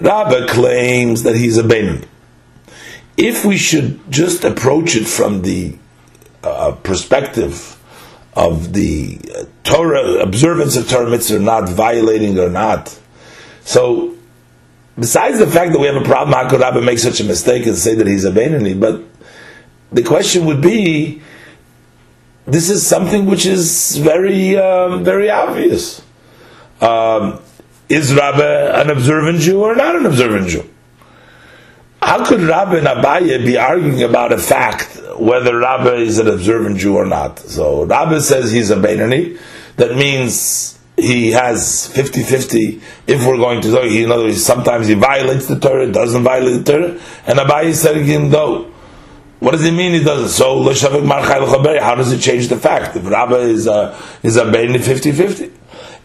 Rabba claims that he's a Benoni. If we should just approach it from the uh, perspective of the uh, Torah observance of Torah mitzvah, not violating or not, so besides the fact that we have a problem, how could Rabbi make such a mistake and say that he's a Benoni? But the question would be, this is something which is very, um, very obvious. Um, is Rabbi an observant Jew or not an observant Jew? How could Rabbi and Abaye be arguing about a fact whether Rabbi is an observant Jew or not? So Rabbi says he's a Benoni. That means he has 50-50 if we're going to talk. In other words, sometimes he violates the Torah, doesn't violate the Torah, and Abaye telling him no. What does it mean he doesn't? So how does it change the fact? If Rabbi is a is a Benoni 50-50?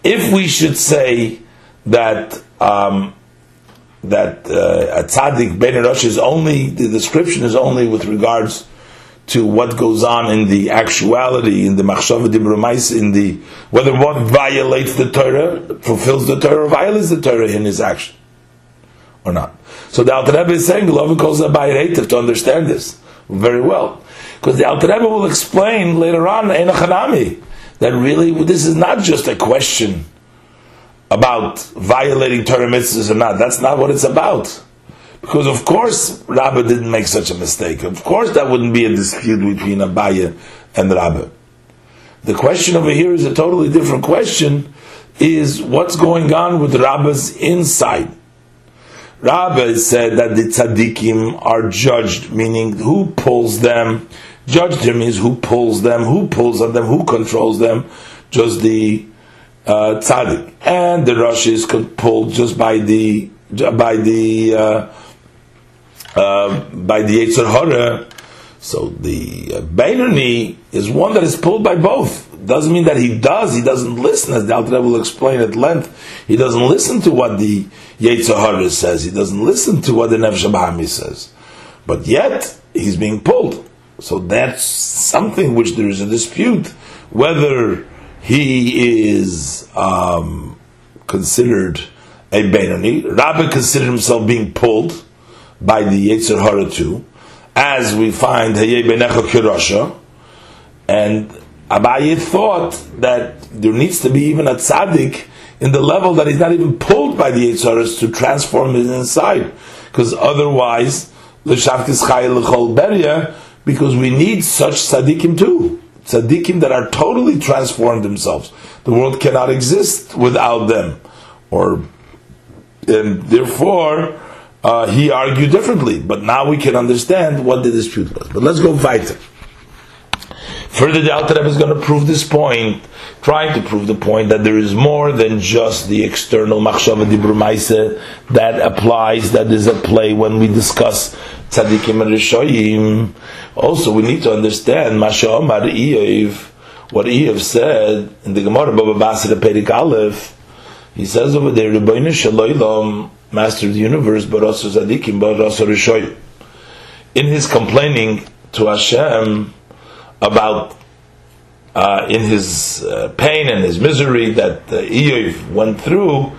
If we should say that um, that uh, a tzaddik ben rosh is only the description is only with regards to what goes on in the actuality, in the machshava dibramais, in the whether one violates the Torah, fulfills the Torah, or violates the Torah in his action, or not. So the Alter Rebbe is saying, "Love calls a bayretiv to understand this very well, because the Alter Rebbe will explain later on in Enochanami that really this is not just a question about violating Torah mitzvahs or not. That's not what it's about. Because of course Rabbi didn't make such a mistake. Of course that wouldn't be a dispute between Abaye and Rabbi. The question over here is a totally different question, is what's going on with Rabbi's inside. Rabbi said that the tzaddikim are judged, meaning who pulls them. Judged them means who pulls them, who pulls on them, who controls them. Just the uh, tzaddik, and the rush is pulled just by the by the uh, uh, by the Yetzer Hara. So the uh, Beinoni is one that is pulled by both. Doesn't mean that he does. He doesn't listen, as the Alter will explain at length. He doesn't listen to what the Yetzer Hara says. He doesn't listen to what the Nefesh Bahami says. But yet he's being pulled. So that's something which there is a dispute whether he is um, considered a Benoni. Rabbi considered himself being pulled by the Yetzer Hara too, as we find Hayei Benecha Kirasha, and Abaye thought that there needs to be even a tzaddik in the level that he's not even pulled by the Yetzaras to transform his inside, because otherwise, l'shavkis chayil l'chol beria, because we need such tzaddikim too tzaddikim that are totally transformed themselves. The world cannot exist without them, or and therefore uh, he argued differently. But now we can understand what the dispute was. But let's go weiter. Further, the Alter Rebbe is going to prove this point, trying to prove the point that there is more than just the external machshava dibur that applies, that is at play when we discuss tzaddikim and rishoyim. Also, we need to understand Masha Omar Eiv, what Eiv said in the Gemara Baba Basra Perik Aleph. He says over there, Rebbeinu Shaloilam, Master of the Universe, but also tzaddikim, but also rishoyim. In his complaining to Hashem about uh, in his uh, pain and his misery that uh, went through,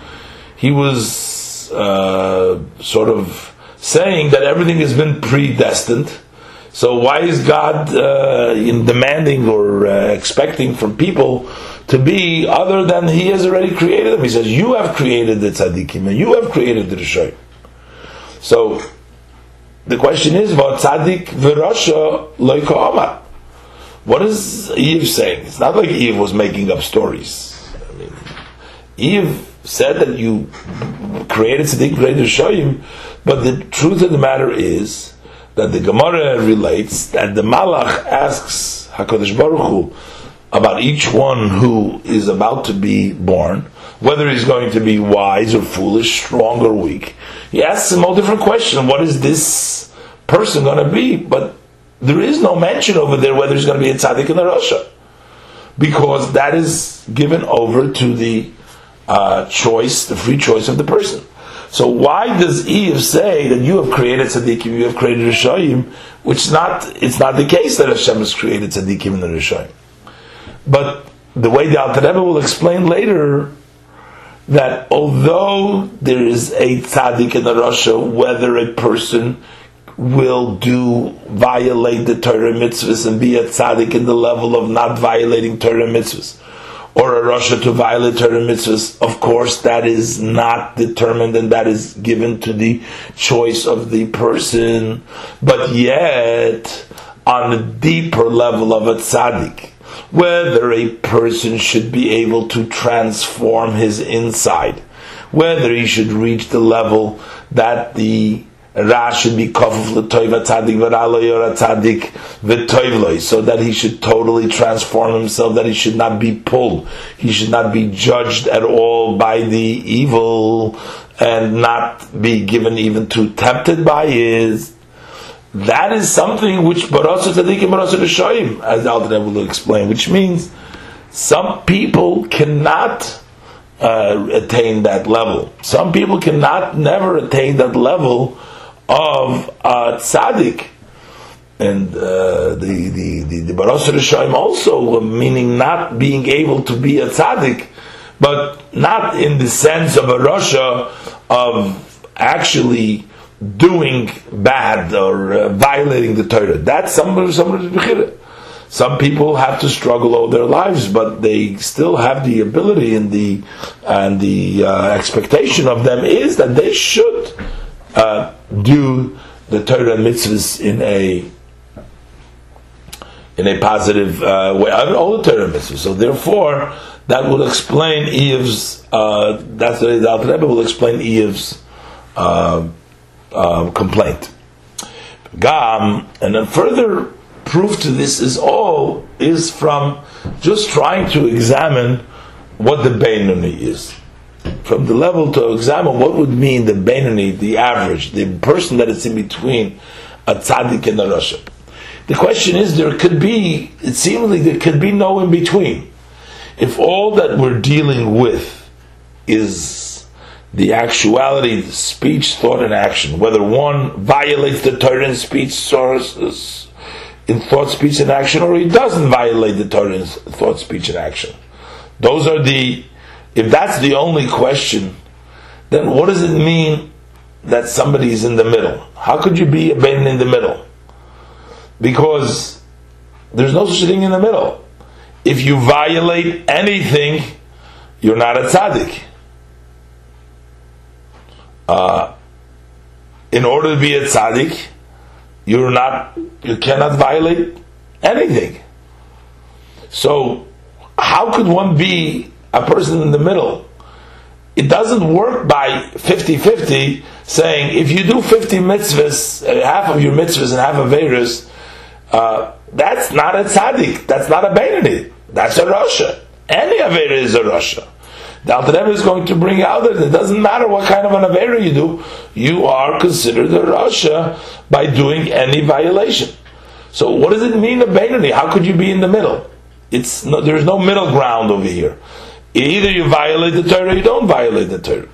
he was uh, sort of saying that everything has been predestined. So why is God uh, demanding or uh, expecting from people to be other than He has already created them? He says, "You have created the tzaddikim and you have created the rishoy." So the question is, "What tzaddik v'rasha loika amar?" What is Eve saying? It's not like Eve was making up stories. I mean, Eve said that you created tzaddik, created rishoyim, but the truth of the matter is that the Gemara relates that the Malach asks Hakadosh Baruch Hu about each one who is about to be born, whether he's going to be wise or foolish, strong or weak. He asks him all different questions. What is this person going to be? But there is no mention over there whether he's going to be a tzaddik in the Rasha, because that is given over to the uh, choice, the free choice of the person. So why does Eve say that you have created tzaddikim, you have created rishayim, which not it's not the case that Hashem has created tzaddikim and the rishayim. But the way the Alter Rebbe will explain later that although there is a tzaddik in the Rasha, whether a person will do violate the Torah mitzvahs and be a tzaddik in the level of not violating Torah mitzvahs, or a Rasha to violate Torah mitzvahs, of course, that is not determined and that is given to the choice of the person. But yet, on a deeper level of a tzaddik, whether a person should be able to transform his inside, whether he should reach the level that the Ra should be kofuf l'toiva tzadik v'ralo yora tzadik v'toivloi, so that he should totally transform himself, that he should not be pulled, he should not be judged at all by the evil, and not be given even to tempted by his. That is something which Barasa Tzadikim Barasa Rishoyim, as Alter will explain, which means some people cannot uh, attain that level. Some people cannot never attain that level of a tzaddik. And uh, the the the, the Baros also, meaning not being able to be a tzaddik, but not in the sense of a Rasha of actually doing bad or uh, violating the Torah. That's somebody somebody's Some people have to struggle all their lives, but they still have the ability and the and the uh, expectation of them is that they should uh, do the Torah mitzvahs in a in a positive uh, way. All the Torah mitzvahs. So therefore, that will explain Eve's. Uh, that's the the Rebbe will explain Eve's uh, uh, complaint. Gam, and then further proof to this is all is from just trying to examine what the Beinoni is from the level to examine what would mean the Beinoni, the average, the person that is in between a tzaddik and a rasha. The question is, there could be, it seemingly there could be no in between. If all that we're dealing with is the actuality, the speech, thought, and action, whether one violates the Torah in speech sources, in thought, speech, and action, or he doesn't violate the Torah in thought, speech, and action. Those are the if that's the only question, then what does it mean that somebody is in the middle? How could you be a ben in the middle? Because there's no such thing in the middle. If you violate anything, you're not a tzaddik. Uh, in order to be a tzaddik, you're not, you cannot violate anything. So, how could one be a person in the middle. It doesn't work by 50-50 saying if you do 50 mitzvahs, uh, half of your mitzvahs and half of Averis, uh, that's not a tzaddik, that's not a Beinoni, that's a Rasha. Any Avera is a Rasha. The Alter is going to bring out that it doesn't matter what kind of an Avera you do, you are considered a Rasha by doing any violation. So what does it mean a? How could you be in the middle? It's no, there's no middle ground over here. Either you violate the Torah or you don't violate the Torah.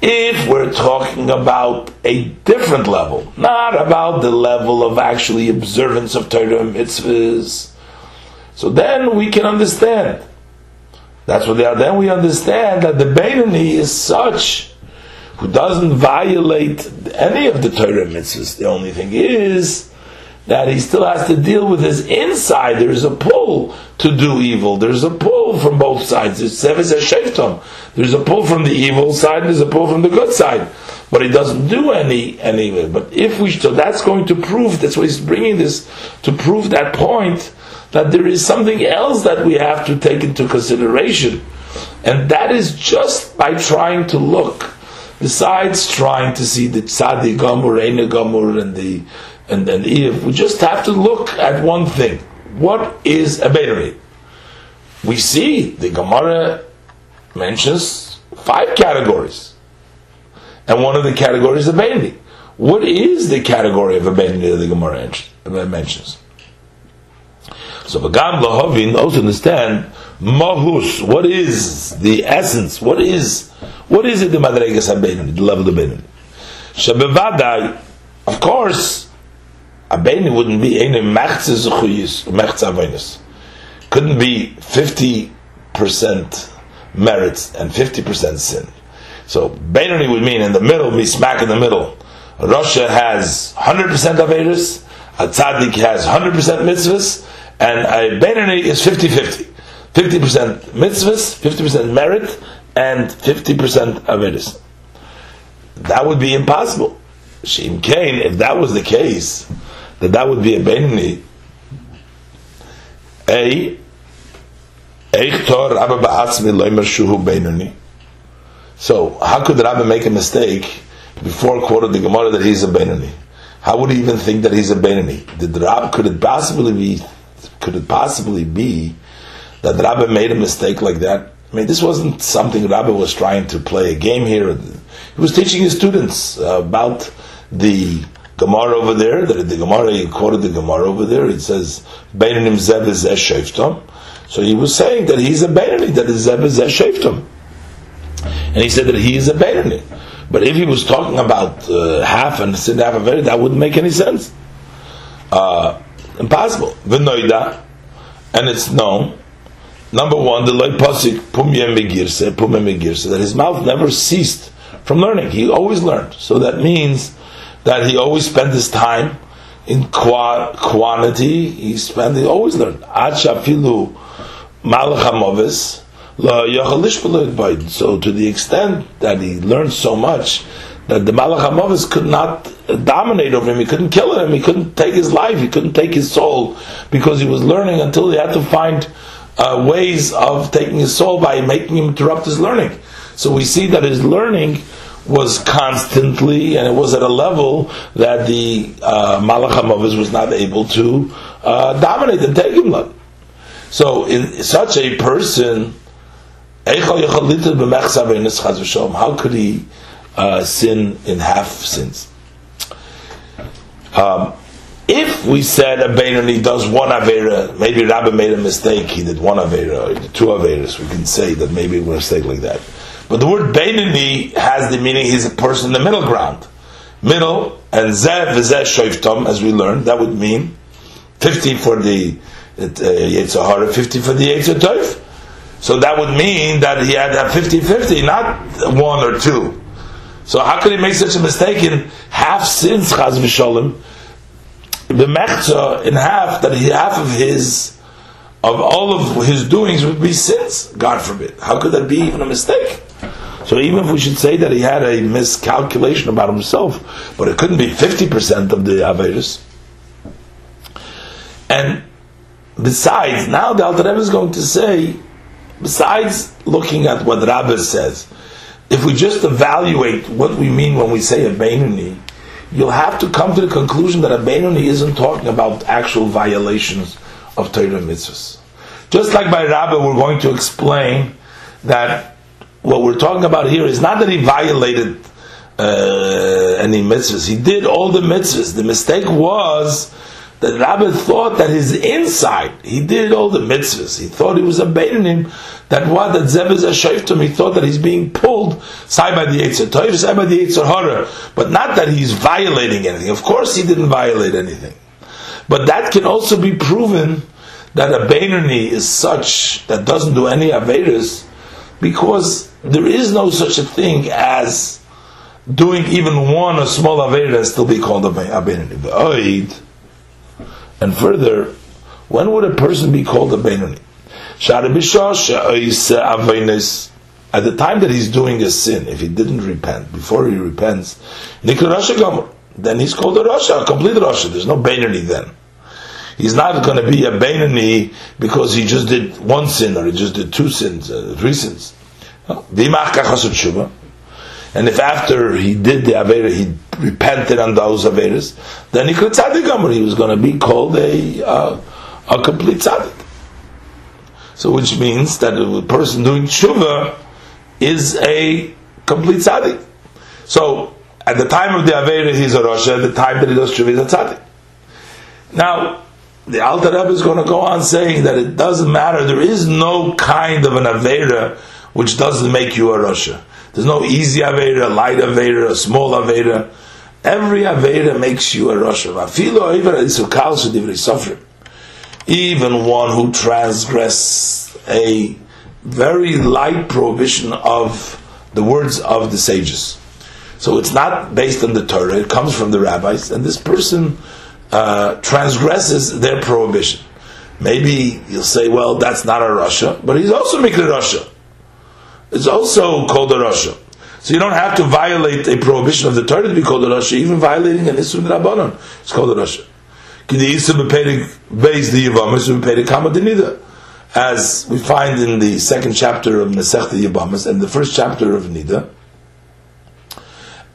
If we're talking about a different level, not about the level of actually observance of Torah and mitzvahs, so then we can understand. That's what they are. Then we understand that the Beinoni is such who doesn't violate any of the Torah mitzvahs. The only thing is that he still has to deal with his inside. There is a pull to do evil. There's a pull from both sides. There's There's a pull from the evil side. There's a pull from the good side. But he doesn't do any any. But if we so that's going to prove. That's why he's bringing this to prove that point that there is something else that we have to take into consideration, and that is just by trying to look. Besides trying to see the tzadi gamur, and the and then if we just have to look at one thing. What is a Beinoni? We see the Gemara mentions five categories. And one of the categories is a Beinoni. What is the category of a Beinoni that the Gemara mentions? So Vagam Lahovin also understand Mahus, what is the essence? What is what is it the Madregas HaBeinoni, the level of Beinoni? Shebevadai, of course, a Beinoni wouldn't be any Mechze Zechuyis, Mechze Avonis. Couldn't be 50% merits and 50% sin. So Beinoni would mean in the middle, be smack in the middle. Rasha has 100% Averis, a Tzaddik has 100% mitzvahs, and a Beinoni is 50-50. 50% mitzvahs, 50% merit, and 50% avedis. That would be impossible. Shim Kain, if that was the case, that that would be a Beinoni. A Eichtor Rabba Ba'atzmi Loimer Shuhu Beinoni. So, how could Rabbi make a mistake before quoted the Gemara that he's a Beinoni? How would he even think that he's a Beinoni? Did Rab, could it possibly be, could it possibly be that Rabbi made a mistake like that? I mean, this wasn't something Rabbi was trying to play a game here. He was teaching his students about the Gemara over there. The, the Gemara, he quoted the Gemara over there. It says, Beinonim Zev is So he was saying that he's a Beinoni, that is Zev is Sheftom. And he said that he is a Beinoni. But if he was talking about uh, half and sin half of it, that wouldn't make any sense. Uh, impossible. V'noida, and it's known Number one, the loy pasik pumye megirse, pume megirse, that his mouth never ceased from learning. He always learned. So that means that he always spent his time in qua- quantity. He spent, he always learned. Ad shafilu malachamovis, so to the extent that he learned so much that the Malach could not dominate over him, he couldn't kill him, he couldn't take his life, he couldn't take his soul because he was learning until he had to find uh, ways of taking his soul by making him interrupt his learning. So we see that his learning was constantly, and it was at a level that the uh, Malach was not able to uh, dominate and take him. So, in such a person, how could he uh, sin in half sins? Um, if we said a Beinoni does one Avera, maybe Rabbi made a mistake, he did one Avera, or two Averas, we can say that maybe it was a mistake like that. But the word Beinoni has the meaning he's a person in the middle ground. Middle, and Zev Zeh Shoiftom, as we learned, that would mean 50 for the uh, Yetzirah, 50 for the Yetzirah So that would mean that he had a 50-50, not one or two. So how could he make such a mistake in half sins, Chaz V'Sholem, the mechza in half that he, half of his of all of his doings would be sins. God forbid. How could that be even a mistake? So even if we should say that he had a miscalculation about himself, but it couldn't be fifty percent of the averus. And besides, now the Alter Rebbe is going to say, besides looking at what Rabbi says, if we just evaluate what we mean when we say a Beinoni, you'll have to come to the conclusion that a isn't talking about actual violations of Torah mitzvahs. Just like by Rabbi, we're going to explain that what we're talking about here is not that he violated uh, any mitzvahs. He did all the mitzvahs. The mistake was that Rabbi thought that his inside, he did all the mitzvahs. He thought he was abandoning that what that Zeb is a. He thought that he's being pulled side by the Yetzer Tov, side by the Yetzer Hara, but not that he's violating anything. Of course, he didn't violate anything, but that can also be proven that a Beinoni is such that doesn't do any Avedas because there is no such a thing as doing even one a small Aveda still be called a Beinoni. And further, when would a person be called a Benoni? At the time that he's doing a sin, if he didn't repent, before he repents, then he's called a Rasha, a complete Rasha. There's no Benoni then. He's not going to be a Benoni because he just did one sin or he just did two sins, uh, three sins. And if after he did the Avera, he repented on those Averas, then he could tzaddik Amr. He was going to be called a, uh, a complete tzaddik. So which means that a person doing tshuva is a complete tzaddik. So at the time of the Avera, he's a Rosh. At the time that he does tshuva, he's a tzaddik. Now, the Alter Rebbe is going to go on saying that it doesn't matter. There is no kind of an avera which doesn't make you a rasha. There's no easy avera, light avera, a small avera. Every avera makes you a rasha. Even one who transgress a very light prohibition of the words of the sages. So it's not based on the Torah, it comes from the rabbis, and this person uh, transgresses their prohibition. Maybe you'll say, well, that's not a rasha, but he's also making a rasha. It's also called a rasha. So you don't have to violate a prohibition of the Torah to be called a rasha, even violating an Isra Rabbanon. It's called a rasha. As we find in the second chapter of Masechta Yavamas and the first chapter of Nida,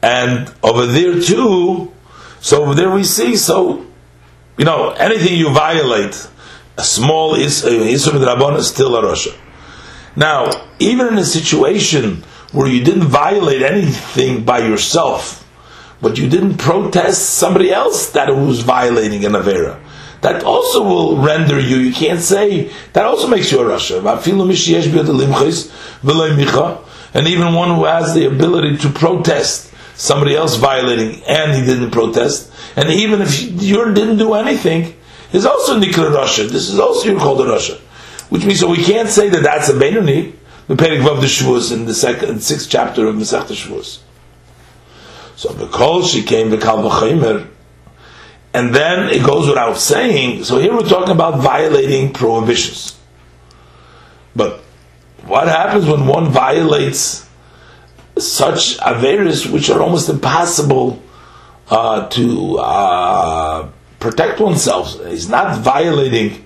and over there too, so over there we see, so, you know, anything you violate, a small uh, Isra Rabbanon is still a rasha. Now, even in a situation where you didn't violate anything by yourself, but you didn't protest somebody else that was violating an Avera, that also will render you, you can't say, that also makes you a rasha. And even one who has the ability to protest somebody else violating and he didn't protest, and even if you didn't do anything, is also Nikla rasha. This is also you're called a rasha which means so we can't say that that's a Beinoni, the Perik Vav the Shavuos in the second, sixth chapter of Masech Shavuos. So because she came to Kalvachimer, and then it goes without saying. So here we're talking about violating prohibitions. But what happens when one violates such averis which are almost impossible uh, to uh, protect oneself? He's not violating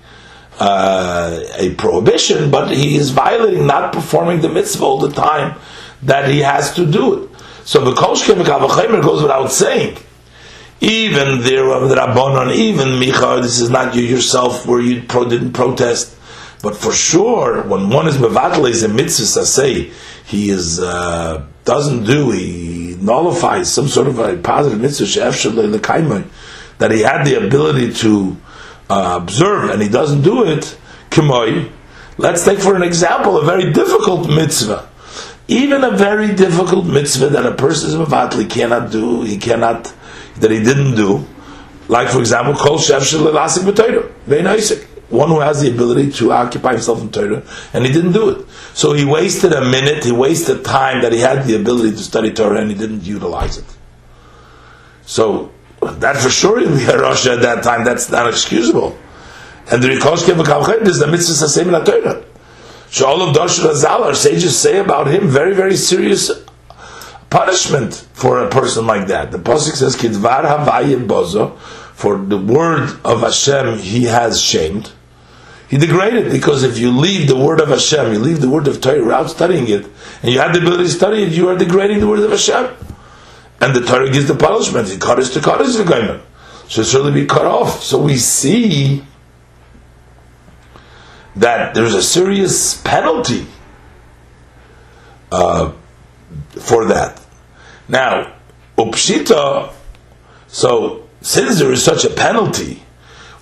uh, a prohibition, but he is violating not performing the mitzvah all the time that he has to do it. So the Kolshkem goes without saying. Even there the Rabbanon, even Micha, this is not you yourself where you pro- didn't protest. But for sure, when one is mevatel is a mitzvah say he is uh, doesn't do, he nullifies some sort of a positive mitzvah that he had the ability to uh, observe and he doesn't do it, kimoi, let's take for an example a very difficult mitzvah. Even a very difficult mitzvah that a person is mavatli cannot do, he cannot, that he didn't do, like for example, kol shef shelilasik b'toyra, vein one who has the ability to occupy himself in Torah, and he didn't do it. So he wasted a minute, he wasted time that he had the ability to study Torah, and he didn't utilize it. So that for sure be a Rosh at that time. That's not excusable. And the Rikosh Kevakavchet is the mitzvah sasem in Torah. So all of Darshan Azal, our sages say about him very, very serious punishment for a person like that. The Pasuk says, Kidvar Havayim Bozo, for the word of Hashem he has shamed. He degraded because if you leave the word of Hashem, you leave the word of Torah without studying it, and you have the ability to study it, you are degrading the word of Hashem and the Torah gives the punishment. He cut us to cut us the Should certainly be cut off. So we see that there's a serious penalty uh, for that. Now, upshita. So since there is such a penalty,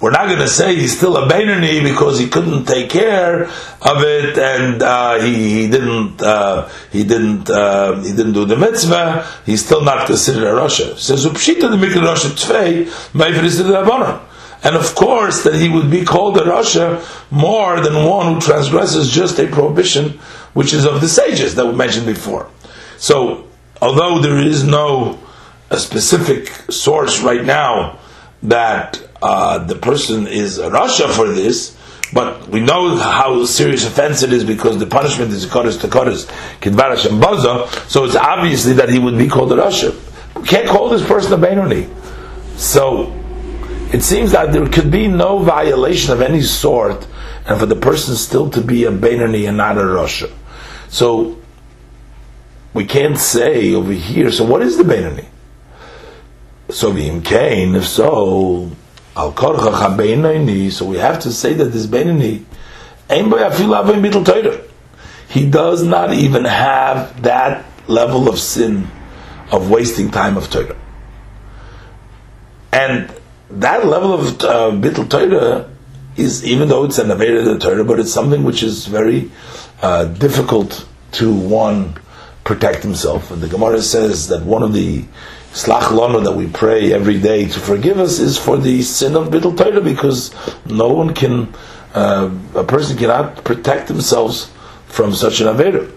we're not going to say he's still a Beinoni because he couldn't take care of it and uh, he, he, didn't uh, he didn't uh, he didn't do the mitzvah. He's still not considered a rasha. Says upshita the mikra rasha tvei ma'ifris the and of course that he would be called a rasha more than one who transgresses just a prohibition which is of the sages that we mentioned before. So although there is no a specific source right now that uh, the person is a rasha for this, but we know how serious offense it is because the punishment is kodesh to kodesh, kidvarash and baza. So it's obviously that he would be called a rasha. We can't call this person a beinoni. So it seems that there could be no violation of any sort, and for the person still to be a beinoni and not a rasha. So we can't say over here. So what is the beinoni? So kain, if so, al korcha so we have to say that this toider. He does not even have that level of sin of wasting time of Torah. And that level of uh, Torah is, even though it's an Aveda the Torah, but it's something which is very uh, difficult to one protect himself. And the Gemara says that one of the Slach Lanu that we pray every day to forgive us is for the sin of Bittul Torah because no one can, uh, a person cannot protect themselves from such an Aveda.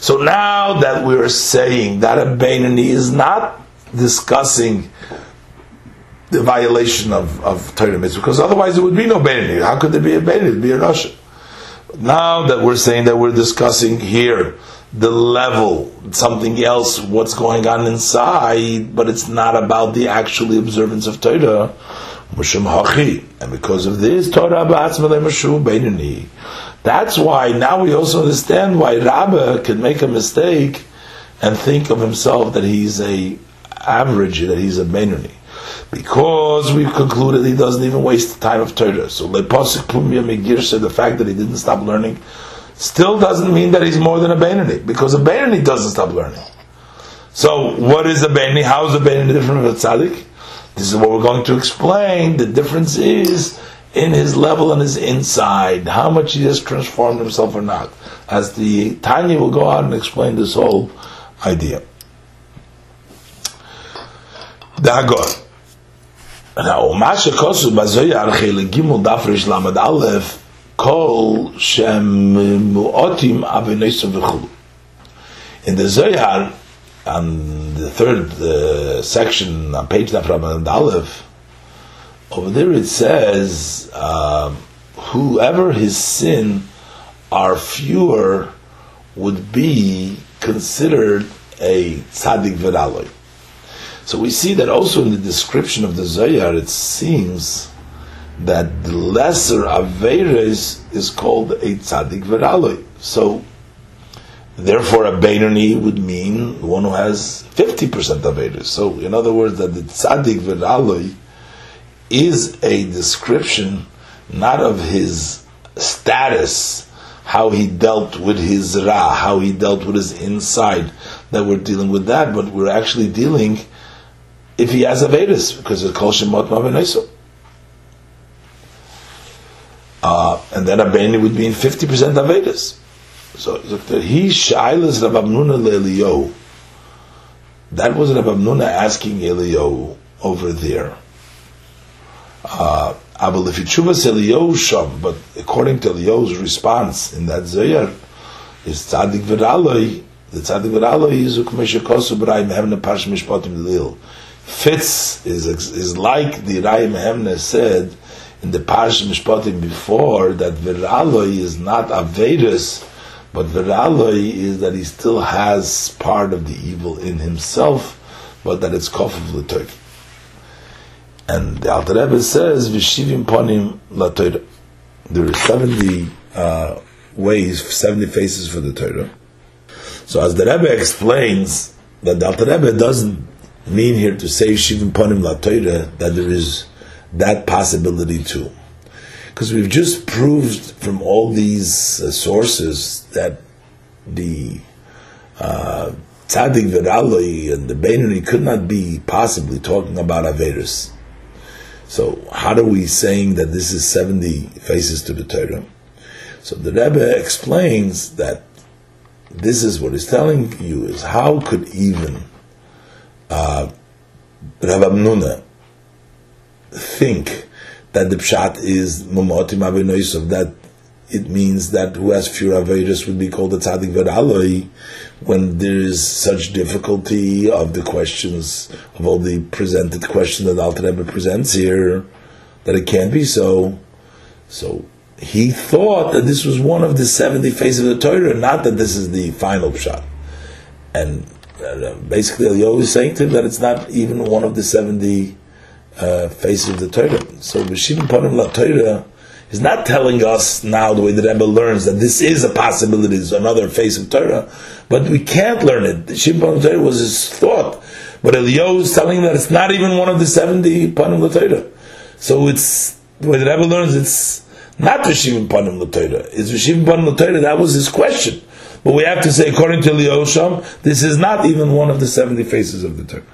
So now that we're saying that a Beinoni is not discussing the violation of, of Torah mitzvah, because otherwise there would be no Beinoni. How could there be a Beinoni? It would be a rasha. Now that we're saying that we're discussing here the level, something else, what's going on inside, but it's not about the actual observance of Torah, and because of this, Torah. That's why now we also understand why Rabba can make a mistake and think of himself that he's a average, that he's a Beinoni. Because we've concluded he doesn't even waste the time of Torah. So the fact that he didn't stop learning still doesn't mean that he's more than a Beinoni, because a Beinoni doesn't stop learning. So what is a Beinoni? How is a Benoni different from a Tzaddik? This is what we're going to explain. The difference is in his level and his inside, how much he has transformed himself or not. As the Tanya will go out and explain this whole idea. Now, Masha Kosu Dafrish Lamed Aleph Kol Shem Mu'otim Avinoisim V'chulu. In the Zohar, on the third uh, section, on page Daframan Aleph, over there it says, uh, whoever his sin are fewer would be considered a tzaddik v'raloi. So we see that also in the description of the Zohar, it seems that the lesser Averes is called a tzaddik v'raloi. So therefore a Beinoni would mean one who has 50% Averes. So in other words, that the tzaddik v'raloi is a description not of his status, how he dealt with his ra, how he dealt with his inside, that we're dealing with that, but we're actually dealing if he has Avedis, because it's called Shemot Mavenaiso. Uh, and then Abeni would be in 50% Avedis. So he Shailas Rav Abnuna Le'Eliyahu. That was Rav Abnuna asking Eliyahu over there. Uh, but according to Eliyahu's response in that Zohar, is Tzadik V'Raloi, the Tzadik V'Raloi is Ukmeshakosu B'Raya Mehemna Parsh Mishpatim Lil. Fits is, is like the Raya Mehemna said in the Parsh Mishpatim before, that V'Raloi is not Avedis, but V'Raloi is that he still has part of the evil in himself, but that it's Kofav L'Toik. And the Alter Rebbe says, "V'shivim ponim la There are seventy uh, ways, seventy faces for the Torah. So as the Rebbe explains that the Alter Rebbe doesn't mean here to say shivim ponim la that there is that possibility too, because we've just proved from all these uh, sources that the uh, tzaddik and the Beinoni could not be possibly talking about averus. So how are we saying that this is 70 faces to the Torah? So the Rebbe explains that this is what he's telling you is how could even uh, Rav Amnuna think that the pshat is Mamotim Avinoisov, that it means that who has fewer Averis would be called a Tzaddik Veraloi, when there is such difficulty of the questions, of all the presented questions that Alter Rebbe presents here, that it can't be so. So he thought that this was one of the 70 faces of the Torah, not that this is the final pshat. And uh, basically, Eliyahu is saying to him that it's not even one of the 70 uh, faces of the Torah. So, B'shivim Panim La Torah, He's not telling us now the way the Rebbe learns that this is a possibility, it's another face of Torah, but we can't learn it. The Shimon Torah was his thought, but Eliyahu is telling that it's not even one of the seventy panim Torah. So it's the way the Rebbe learns. It's not Rishivim panim Torah. It's Rishivim panim Torah. That was his question. But we have to say, according to Eliyahu Sham, this is not even one of the seventy faces of the Torah.